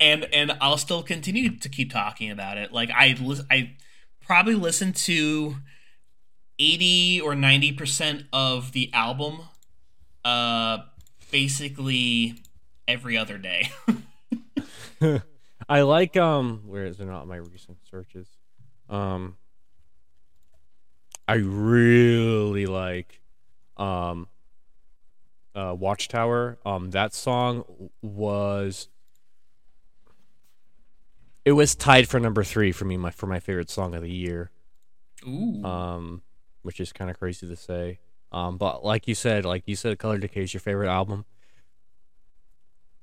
and and I'll still continue to keep talking about it. Like I lis- I probably listen to eighty or ninety percent of the album, uh, basically every other day. I like um. Where is it? Not my recent searches. Um. I really like, um. Uh, Watchtower. Um, that song was. It was tied for number three for me, my for my favorite song of the year. Ooh, um, which is kind of crazy to say. Um, but like you said, like you said, Color Decay is your favorite album.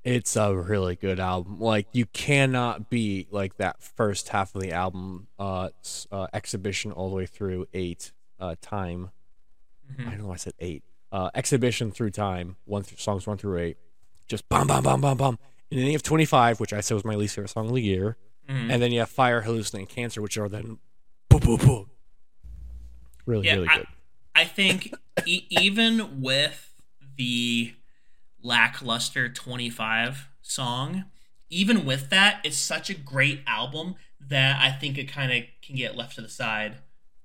It's a really good album. Like you cannot beat like that first half of the album, uh, uh exhibition all the way through eight, uh, time. Mhm. I don't know. why I said eight. Uh, exhibition through time, one songs one through eight, just bum bum bum bum bum. And then you have twenty five, which I said was my least favorite song of the year. Mhm. And then you have Fire, Hallucinating Cancer, which are then boom boom boom. Really, Yeah, really I- good. I think e- even with the lackluster 25 song, even with that, it's such a great album that I think it kind of can get left to the side,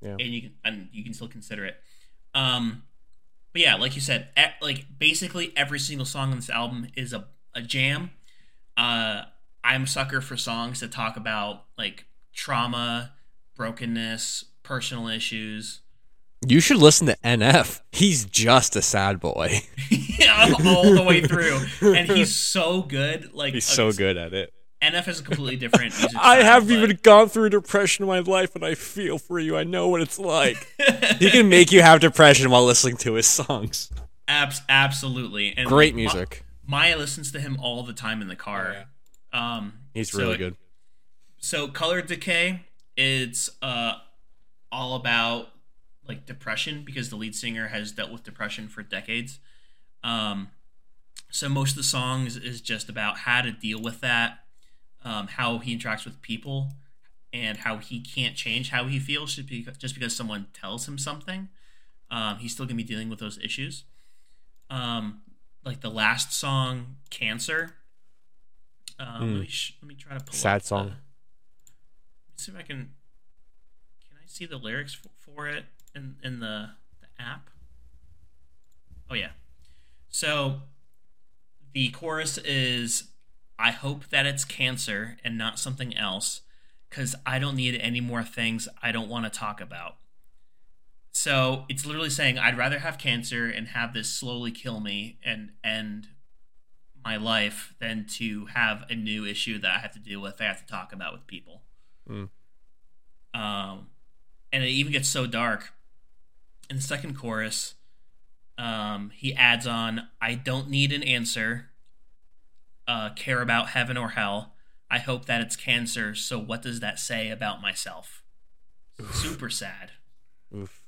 Yeah. and you can and you can still consider it. Um, but yeah, like you said, e- like basically every single song on this album is a a jam. Uh, I'm a sucker for songs that talk about like trauma, brokenness, personal issues. You should listen to NF. He's just a sad boy. *laughs* *laughs* yeah, all the way through, and he's *laughs* so good. Like He's so good at it. NF is a completely different. Music *laughs* I style, have but- even gone through depression in my life, and I feel for you. I know what it's like. he can make you have depression while listening to his songs. Abs- absolutely, and Great Ma- music. Maya listens to him all the time in the car. Um, He's so- really good. So, Color Decay, it's uh, all about like depression because the lead singer has dealt with depression for decades. Um, so most of the songs is just about how to deal with that, um, how he interacts with people, and how he can't change how he feels just because, someone tells him something. Um, he's still gonna be dealing with those issues. Um, like the last song, "Cancer." Um, Mm. let, me sh- let me try to pull Sad the- song. Let's see if I can. Can I see the lyrics f- for it in in the the app? Oh yeah. So the chorus is I hope that it's cancer and not something else cuz I don't need any more things I don't want to talk about. So it's literally saying I'd rather have cancer and have this slowly kill me and end my life than to have a new issue that I have to deal with, I have to talk about with people. Mm. Um, and it even gets so dark. In the second chorus, um, he adds on, I don't need an answer, uh, care about heaven or hell. I hope that it's cancer, so what does that say about myself? Super sad. Oof.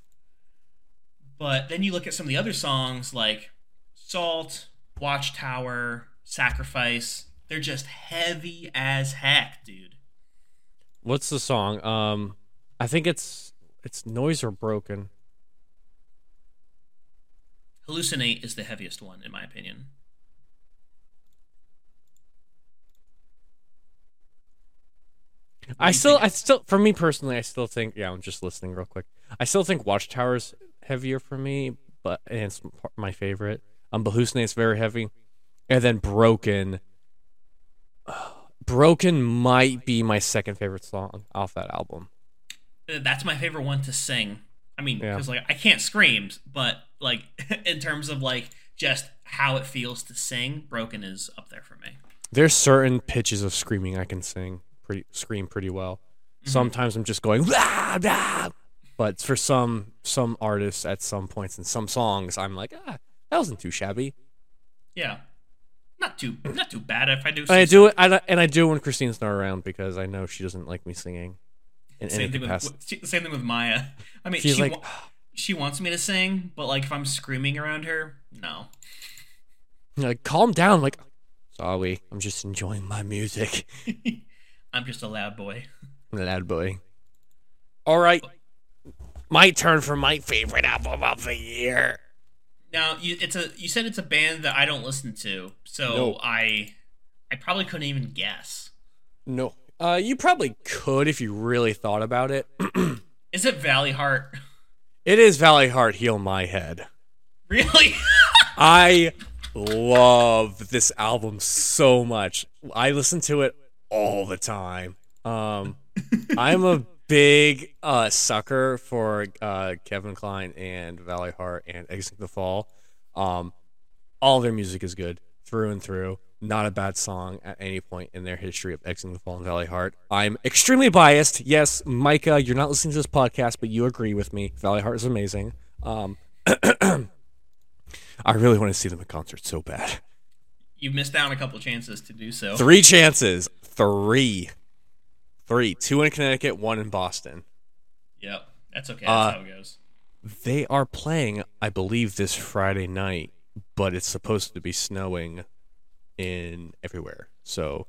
But then you look at some of the other songs like Salt, Watchtower, Sacrifice. They're just heavy as heck, dude. What's the song? Um, I think it's it's noise or broken. Hallucinate is the heaviest one, in my opinion. What I still? I still, for me personally, I still think. Yeah, I'm just listening real quick. I still think Watchtower's heavier for me, but and it's my favorite. Um, but Hallucinate's very heavy, and then Broken. *sighs* Broken might be my second favorite song off that album. Uh, That's my favorite one to sing. I mean, Yeah. like I can't scream, but like *laughs* in terms of like just how it feels to sing, Broken is up there for me. There's certain pitches of screaming I can sing pretty scream pretty well. Sometimes I'm just going "Rah, rah." but for some some artists at some points in some songs I'm like ah that wasn't too shabby. Yeah, not too not too bad if I do. I do it I, and I do when Christine's not around because I know she doesn't like me singing. In Same thing capacity. with same thing with Maya. I mean, She's she like wa- she wants me to sing, but like if I'm screaming around her, no. like calm down like sorry I'm just enjoying my music. *laughs* I'm just a loud boy. A Loud boy. All right. My turn for my favorite album of the year. Now you it's a you said it's a band that I don't listen to, so No. I I probably couldn't even guess. No. Uh, you probably could if you really thought about it. *clears throat* Is it Valleyheart? It is Valleyheart Heal My Head. Really? *laughs* I love this album so much. I listen to it all the time. Um, *laughs* I'm a big uh, sucker for uh, Kevin Klein and Valleyheart and Exit the Fall. Um, all their music is good through and through. Not a bad song at any point in their history of Exiting the Fallen Valleyheart. I'm extremely biased. Yes, Micah, you're not listening to this podcast, but you agree with me. Valleyheart is amazing. Um, *clears throat* I really want to see them in concert so bad. you missed out on a couple chances to do so. Three chances. Three. Three. Two in Connecticut, one in Boston. Yep, that's okay. Uh, That's how it goes. They are playing, I believe, this Friday night, but it's supposed to be snowing in everywhere. So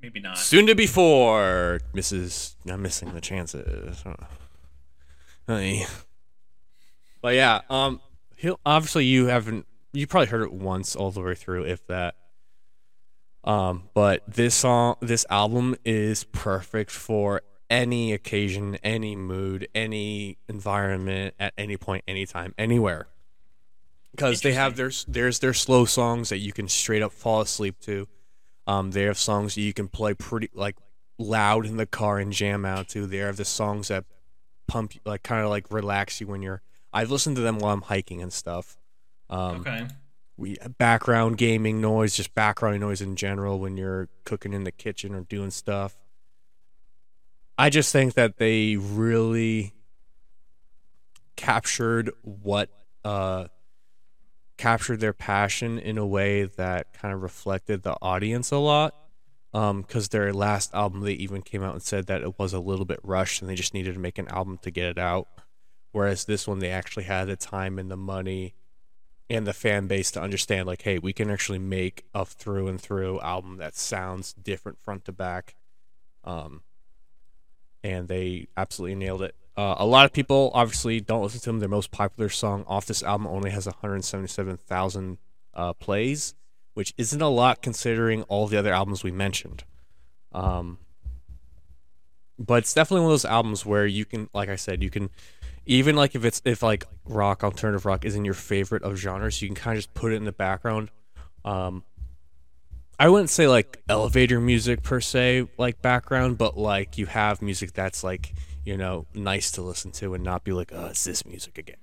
Maybe not. soon to be four. Mrs. Not missing the chances. Hey. But yeah, um, he'll obviously you haven't you probably heard it once all the way through, if that. Um, but this song, this album is perfect for any occasion, any mood, any environment, at any point, anytime, anywhere. Because they have their there's their slow songs that you can straight up fall asleep to. Um, they have songs that you can play pretty like loud in the car and jam out to. They have the songs that pump like kind of like relax you when you're. I've listened to them while I'm hiking and stuff. Um, Okay. we background gaming noise, just background noise in general when you're cooking in the kitchen or doing stuff. I just think that they really captured what uh captured their passion in a way that kind of reflected the audience a lot. Um, because their last album, they even came out and said that it was a little bit rushed and they just needed to make an album to get it out. Whereas this one, they actually had the time and the money and the fan base to understand like hey we can actually make a through and through album that sounds different front to back um and they absolutely nailed it. Uh, a lot of people obviously don't listen to them. Their most popular song off this album only has 177000 uh, plays which isn't a lot considering all the other albums we mentioned. Um but it's definitely one of those albums where you can, like I said, you can even like if it's if like rock alternative rock isn't your favorite of genres, you can kind of just put it in the background. Um, I wouldn't say like elevator music per se, like background, but like you have music that's like you know nice to listen to and not be like, oh, it's this music again.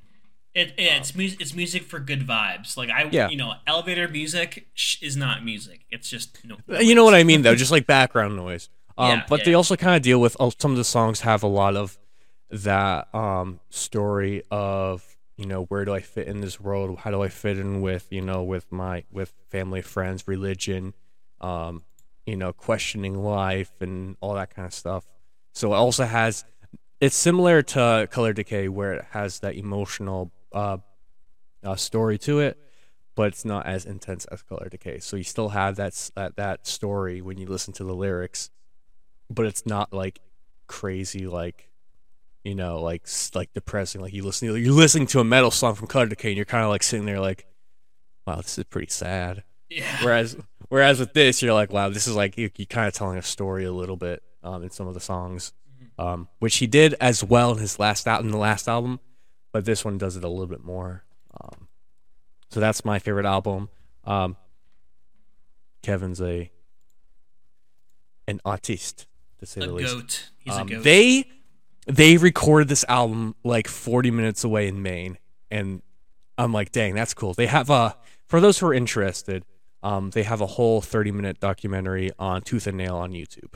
It, it's music. It's music for good vibes. Like I, Yeah. you know, elevator music sh- is not music. It's just you know. You know what I mean, though, just like background noise. *laughs* Um, Yeah, but yeah, they also kind of deal with oh, some of the songs have a lot of that um, story of you know where do I fit in this world? How do I fit in with you know with my with family, friends, religion, um, you know, questioning life and all that kind of stuff. So it also has it's similar to Color Decay where it has that emotional uh, uh, story to it but it's not as intense as Color Decay. So you still have that that that story when you listen to the lyrics, but it's not like crazy like you know like like depressing. Like you listen you're listening to a metal song from Color Decay and you're kind of like sitting there like, wow, this is pretty sad. Yeah. Whereas whereas with this, you're like, wow, this is like you, you kind of telling a story a little bit um, in some of the songs, um, which he did as well in his last out in the last album, but this one does it a little bit more. Um, so that's my favorite album. Um, Kevin's a an artiste to say A the least. goat. He's Um, a goat. They they recorded this album like 40 minutes away in Maine, and I'm like, dang, that's cool. They have a for those who are interested, um, they have a whole 30 minute documentary on Tooth and Nail on YouTube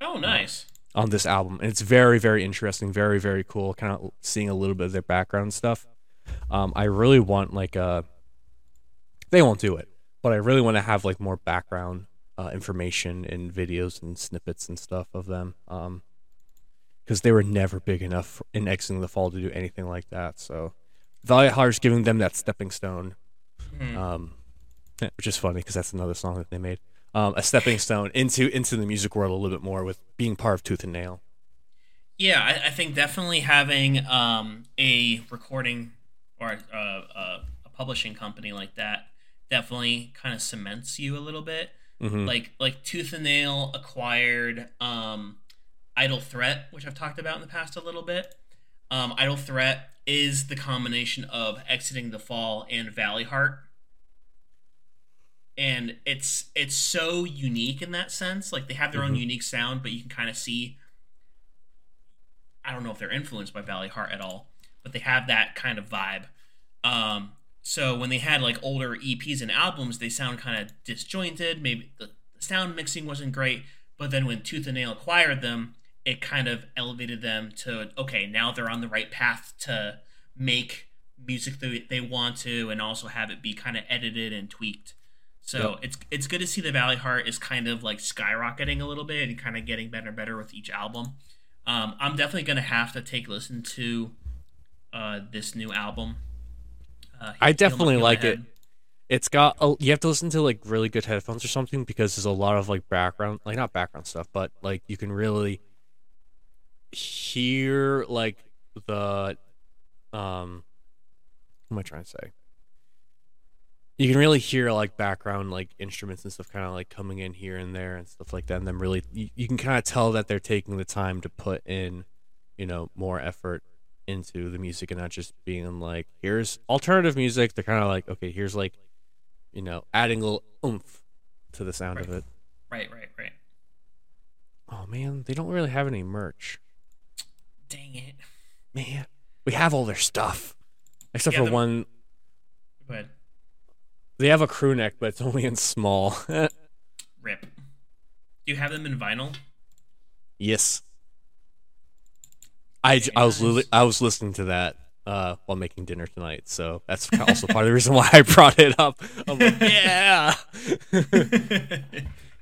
oh, nice. on this album, and it's very very interesting, very very cool. Kind of seeing a little bit of their background stuff. Um, I really want like a. They won't do it, but I really want to have like more background uh, information and videos and snippets and stuff of them. Um, because they were never big enough in exiting the fall to do anything like that. So, Valleyheart's giving them that stepping stone, Mhm. um, which is funny because that's another song that they made. Um, a stepping stone into into the music world a little bit more with being part of Tooth and Nail. Yeah, I, I think definitely having um, a recording or uh, uh, a publishing company like that definitely kind of cements you a little bit. Mhm. Like like Tooth and Nail acquired um, Idle Threat, which I've talked about in the past a little bit. Um, Idle Threat is the combination of Exiting the Fall and Valleyheart. And it's it's so unique in that sense. Like they have their own Mhm. unique sound, but you can kind of see I don't know if they're influenced by Valleyheart at all, but they have that kind of vibe. Um, so when they had like older EPs and albums, they sound kind of disjointed. Maybe the, the sound mixing wasn't great, but then when Tooth and Nail acquired them, it kind of elevated them to okay, now they're on the right path to make music that they want to, and also have it be kind of edited and tweaked. So Yep. it's it's good to see the Valleyheart is kind of like skyrocketing a little bit and kind of getting better and better with each album. Um, I'm definitely gonna have to take a listen to uh, this new album. Uh, I definitely like it. It's got a, you have to listen to like really good headphones or something because there's a lot of like background, like not background stuff, but like you can really hear like the um what am I trying to say? You can really hear like background like instruments and stuff kind of like coming in here and there and stuff like that and then really you, you can kind of tell that they're taking the time to put in you know more effort into the music and not just being like here's alternative music they're kind of like okay here's like you know adding a little oomph to the sound of it Right, right, right. oh man they don't really have any merch Dang it. man we have all their stuff except Yeah, for the- one Go ahead. They have a crew neck but it's only in small *laughs* Rip. Do you have them in vinyl? yes I, I was li- I was listening to that uh, while making dinner tonight, so that's *laughs* also part of the reason why I brought it up. Like, *laughs* yeah,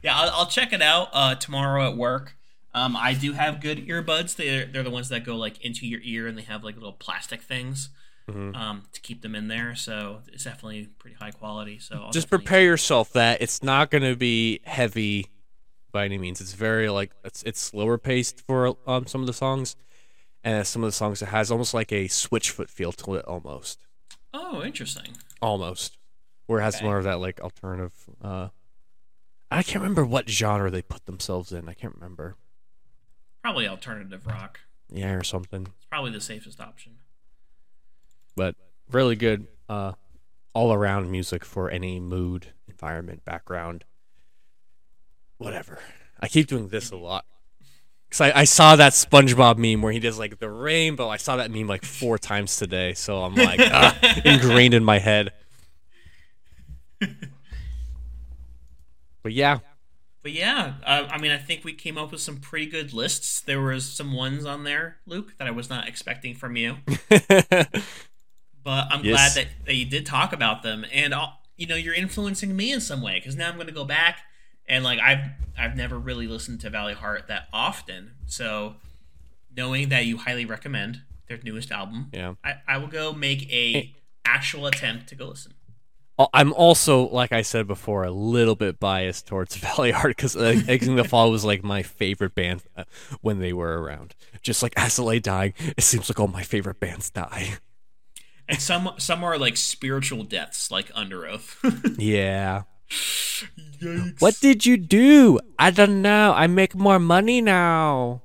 yeah, I'll, I'll check it out uh, tomorrow at work. Um, I do have good earbuds. They're they're the ones that go like into your ear, and they have like little plastic things Mhm. um, to keep them in there. So it's definitely pretty high quality. So I'll just definitely- prepare yourself that it's not going to be heavy by any means. It's very like it's it's slower paced for um some of the songs, and some of the songs it has almost like a Switchfoot feel to it, almost, Oh, interesting. almost, where it has Okay. more of that like alternative. uh I can't remember what genre they put themselves in. I can't remember. Probably alternative rock. Yeah, or something. It's probably the safest option. But really good uh all around music for any mood, environment, background. Whatever. I keep doing this a lot. Cause I, I saw that SpongeBob meme where he does like the rainbow. I saw that meme like four times today, so I'm like ah, *laughs* ingrained in my head. But yeah, But yeah, uh, I mean, I think we came up with some pretty good lists. There was some ones on there, Luke, that I was not expecting from you. *laughs* I'm Yes. glad that, that you did talk about them, and you know, you're influencing me in some way because now I'm going to go back and like I've I've never really listened to Valleyheart that often, so knowing that you highly recommend their newest album, yeah. I, I will go make a actual attempt to go listen. I'm also, like I said before, a little bit biased towards *laughs* Valleyheart because uh, in the Fall was like my favorite band uh, when they were around. Just like As I Lay Dying, it seems like all my favorite bands die. And some some are like spiritual deaths, like Underoath. *laughs* Yeah. Yikes. What did you do? I don't know. I make more money now.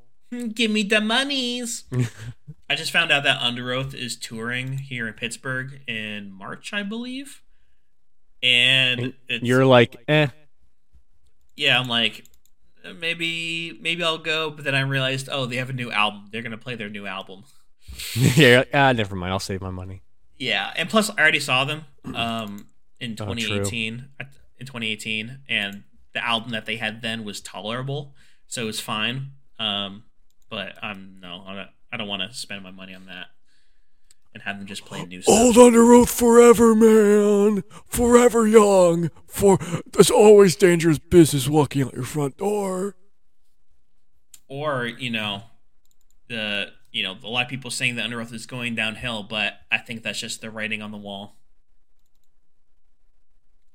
Give me the monies. *laughs* I just found out that Underoath is touring here in Pittsburgh in March, I believe. And it's, You're like, eh. yeah, I'm like, "Uh, maybe maybe I'll go, but then I realized, oh, they have a new album. They're gonna play their new album. *laughs* yeah, ah, never mind. I'll save my money. Yeah, and plus I already saw them *clears throat* um, in Oh, 2018. in 2018, and the album that they had then was tolerable, so it was fine. Um, but I'm no, I don't, I don't want to spend my money on that and have them just play new stuff. under oath forever, man. Forever young. For there's always dangerous business walking out your front door. Or you know, the you know a lot of people saying that Underoath is going downhill, but I think that's just the writing on the wall.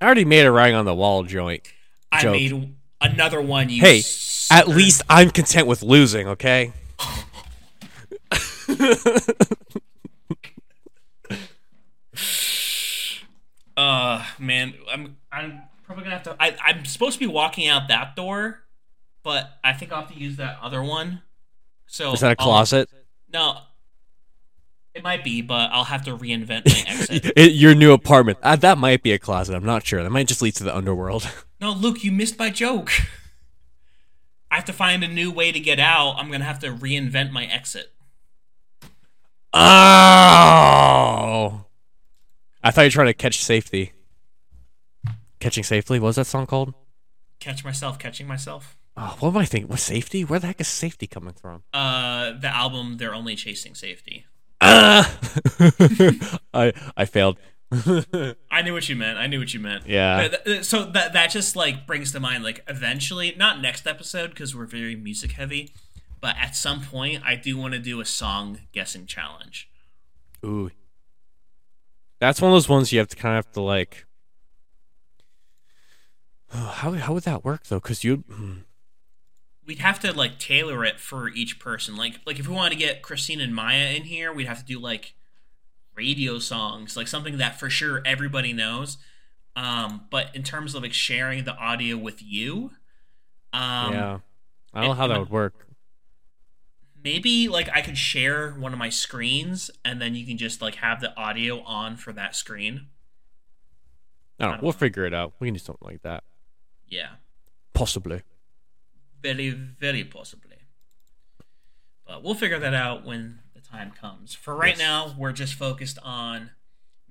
I already made a writing on the wall joint. I Joke. made another one. Hey, At least I'm content with losing, okay? *laughs* Uh, man, I'm I'm probably gonna have to. I, I'm supposed to be walking out that door, but I think I'll have to use that other one. So Is that a I'll- closet? No, it might be, but I'll have to reinvent my *laughs* exit. Your new apartment. Uh, that might be a closet. I'm not sure. That might just lead to the underworld. *laughs* no, Luke, you missed my joke. I have to find a new way to get out. I'm gonna have to reinvent my exit. Oh! I thought you were trying to catch safety. Catching safely? What was that song called? Catch myself, catching myself. Oh, what am I thinking? What safety? Where the heck is safety coming from? Uh, the album they're only chasing safety. Ah! *laughs* I I failed. *laughs* I knew what you meant. I knew what you meant. Yeah. So that that just like brings to mind like eventually, not next episode because we're very music heavy, but at some point I do want to do a song guessing challenge. Ooh. That's one of those ones you have to kind of have to like. *sighs* How how would that work though? Because you. We'd have to like tailor it for each person. Like like if we wanted to get Christine and Maya in here, we'd have to do like radio songs, like something that for sure everybody knows. Um, but in terms of like sharing the audio with you, um, yeah. I don't know how that would work. maybe like I could share one of my screens and then you can just like have the audio on for that screen. Know. don't We'll know. figure it out. We can do something like that. Yeah, Possibly. Very very possibly. But we'll figure that out when the time comes. For right Yes. now, we're just focused on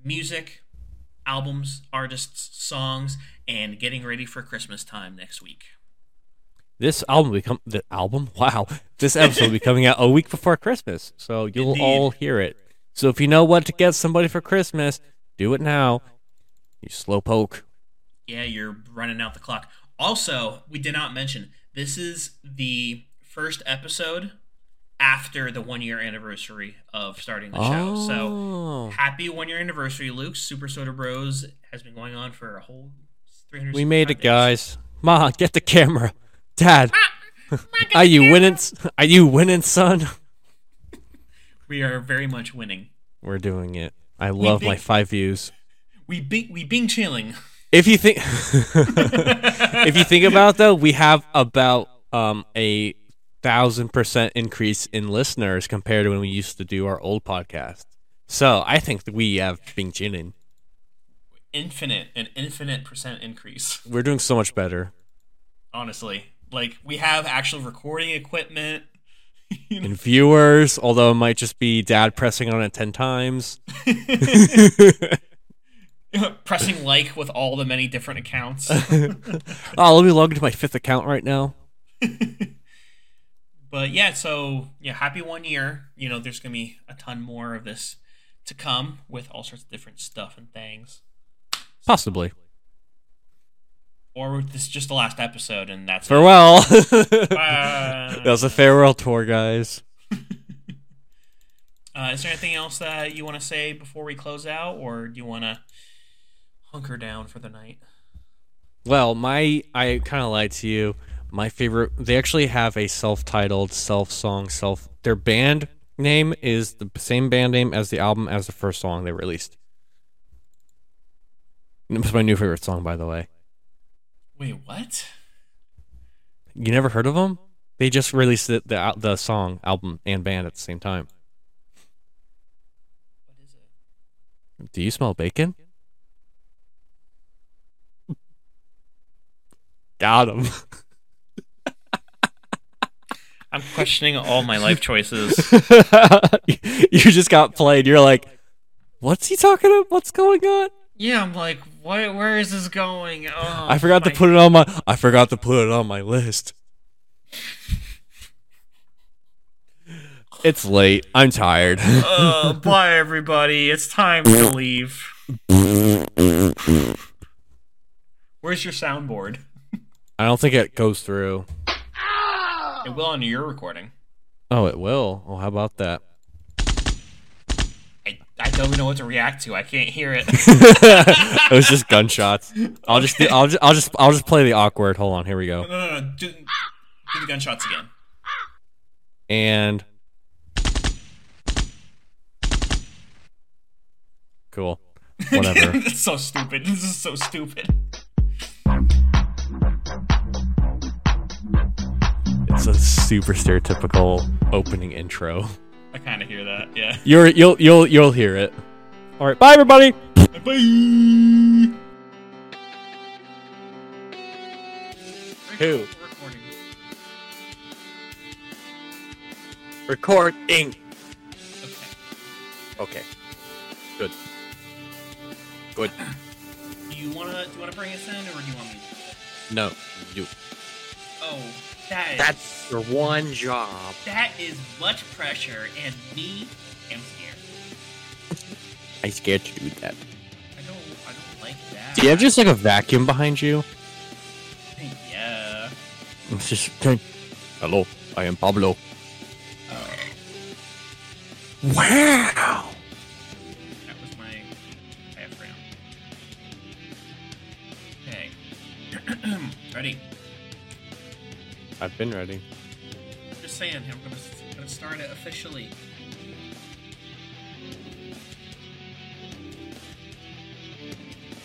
music, albums, artists, songs, and getting ready for Christmas time next week. This album will become the album. Wow, this episode will be coming out a week before Christmas, so you'll Indeed. all hear it. So if you know what to get somebody for Christmas, do it now. You slowpoke. Yeah, you're running out the clock. Also, we did not mention this is the first episode after the one year anniversary of starting the show. So Oh, happy one year anniversary, Luke. Super SoderBros has been going on for a whole 300. we made it, guys. Ma, get the camera. Dad, *laughs* are you winning? Are you winning, son? We are very much winning. We're doing it. I love my five views. We be, we bing chilling. If you think, *laughs* if you think about it, though, we have about um a thousand percent increase in listeners compared to when we used to do our old podcast. So I think that we have been chinning. Infinite, an infinite percent increase. We're doing so much better. Honestly, like we have actual recording equipment. You *laughs* know? And viewers, although it might just be dad pressing on it ten times. *laughs* *laughs* Pressing like with all the many different accounts. oh, *laughs* let me log into my fifth account right now. *laughs* but yeah, so yeah, happy one year. You know, there's gonna be a ton more of this to come with all sorts of different stuff and things. Possibly. Or this is just the last episode and that's. Farewell. That was a farewell tour, guys. Uh, is there anything else that you want to say before we close out, or do you want to hunker down for the night? Well, my I kind of lied to you. My favorite. They actually have a self-titled, self-song, self. Their band name is the same band name as the album as the first song they released. It was my new favorite song, by the way. Wait, what? You never heard of them? They just released the the, the song, album, and band at the same time. What is it? Do you smell bacon? Got him. *laughs* I'm questioning all my life choices. *laughs* you just got played. You're like, what's he talking about? What's going on? yeah, I'm like, what? Where is this going? Oh, I forgot to put it on my. I forgot to put it on my list. It's late. I'm tired. *laughs* Oh, bye, everybody. It's time to leave. Where's your soundboard? I don't think it goes through. It will on your recording. Oh, it will. Oh, how about that? I, I don't know what to react to. I can't hear it. *laughs* it was just gunshots. I'll just. do- I'll just. I'll just. I'll just play the awkward. Hold on. Here we go. No, no, no. Do, do the gunshots again. And cool. Whatever. *laughs* It's so stupid. This is so stupid. It's a super stereotypical opening intro. I kind of hear that. Yeah. You're you'll you'll you'll hear it. All right. Bye, everybody. Bye. Who? Recording. Recording. Okay. Okay. Good. Good. Do you wanna do you wanna bring us in, or do you want me? to? No, you. Oh, that is, That's your one job. that is much pressure, and me am scared. I'm scared to do that. I don't I don't like that. Do you have just like a vacuum behind you? Yeah. It's just. okay. Hello, I am Pablo. Oh. Wow. That was my diaphragm. Okay. *clears throat* Ready? I've been ready. Just saying, I'm gonna, gonna start it officially.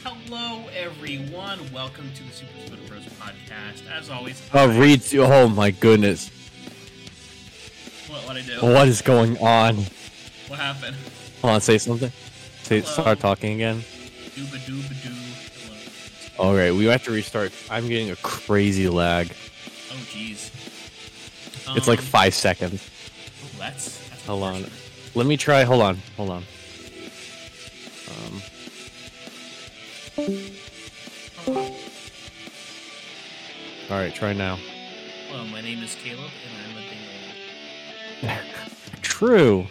Hello, everyone. Welcome to the Super SoderBros podcast. As always, Oh, I- read. Oh my goodness. What what I do? What is going on? What happened? Hold on, say something. Say, Hello. start talking again. Dooba dooba doo. Hello. All right, we have to restart. I'm getting a crazy lag. Oh, jeez. It's like Um, five seconds. oh, that's, that's Hold on. Let me try. Hold on. Hold on. Um, Hello. all right, try now. Well, my name is Caleb, and I'm a dingo. *laughs* True.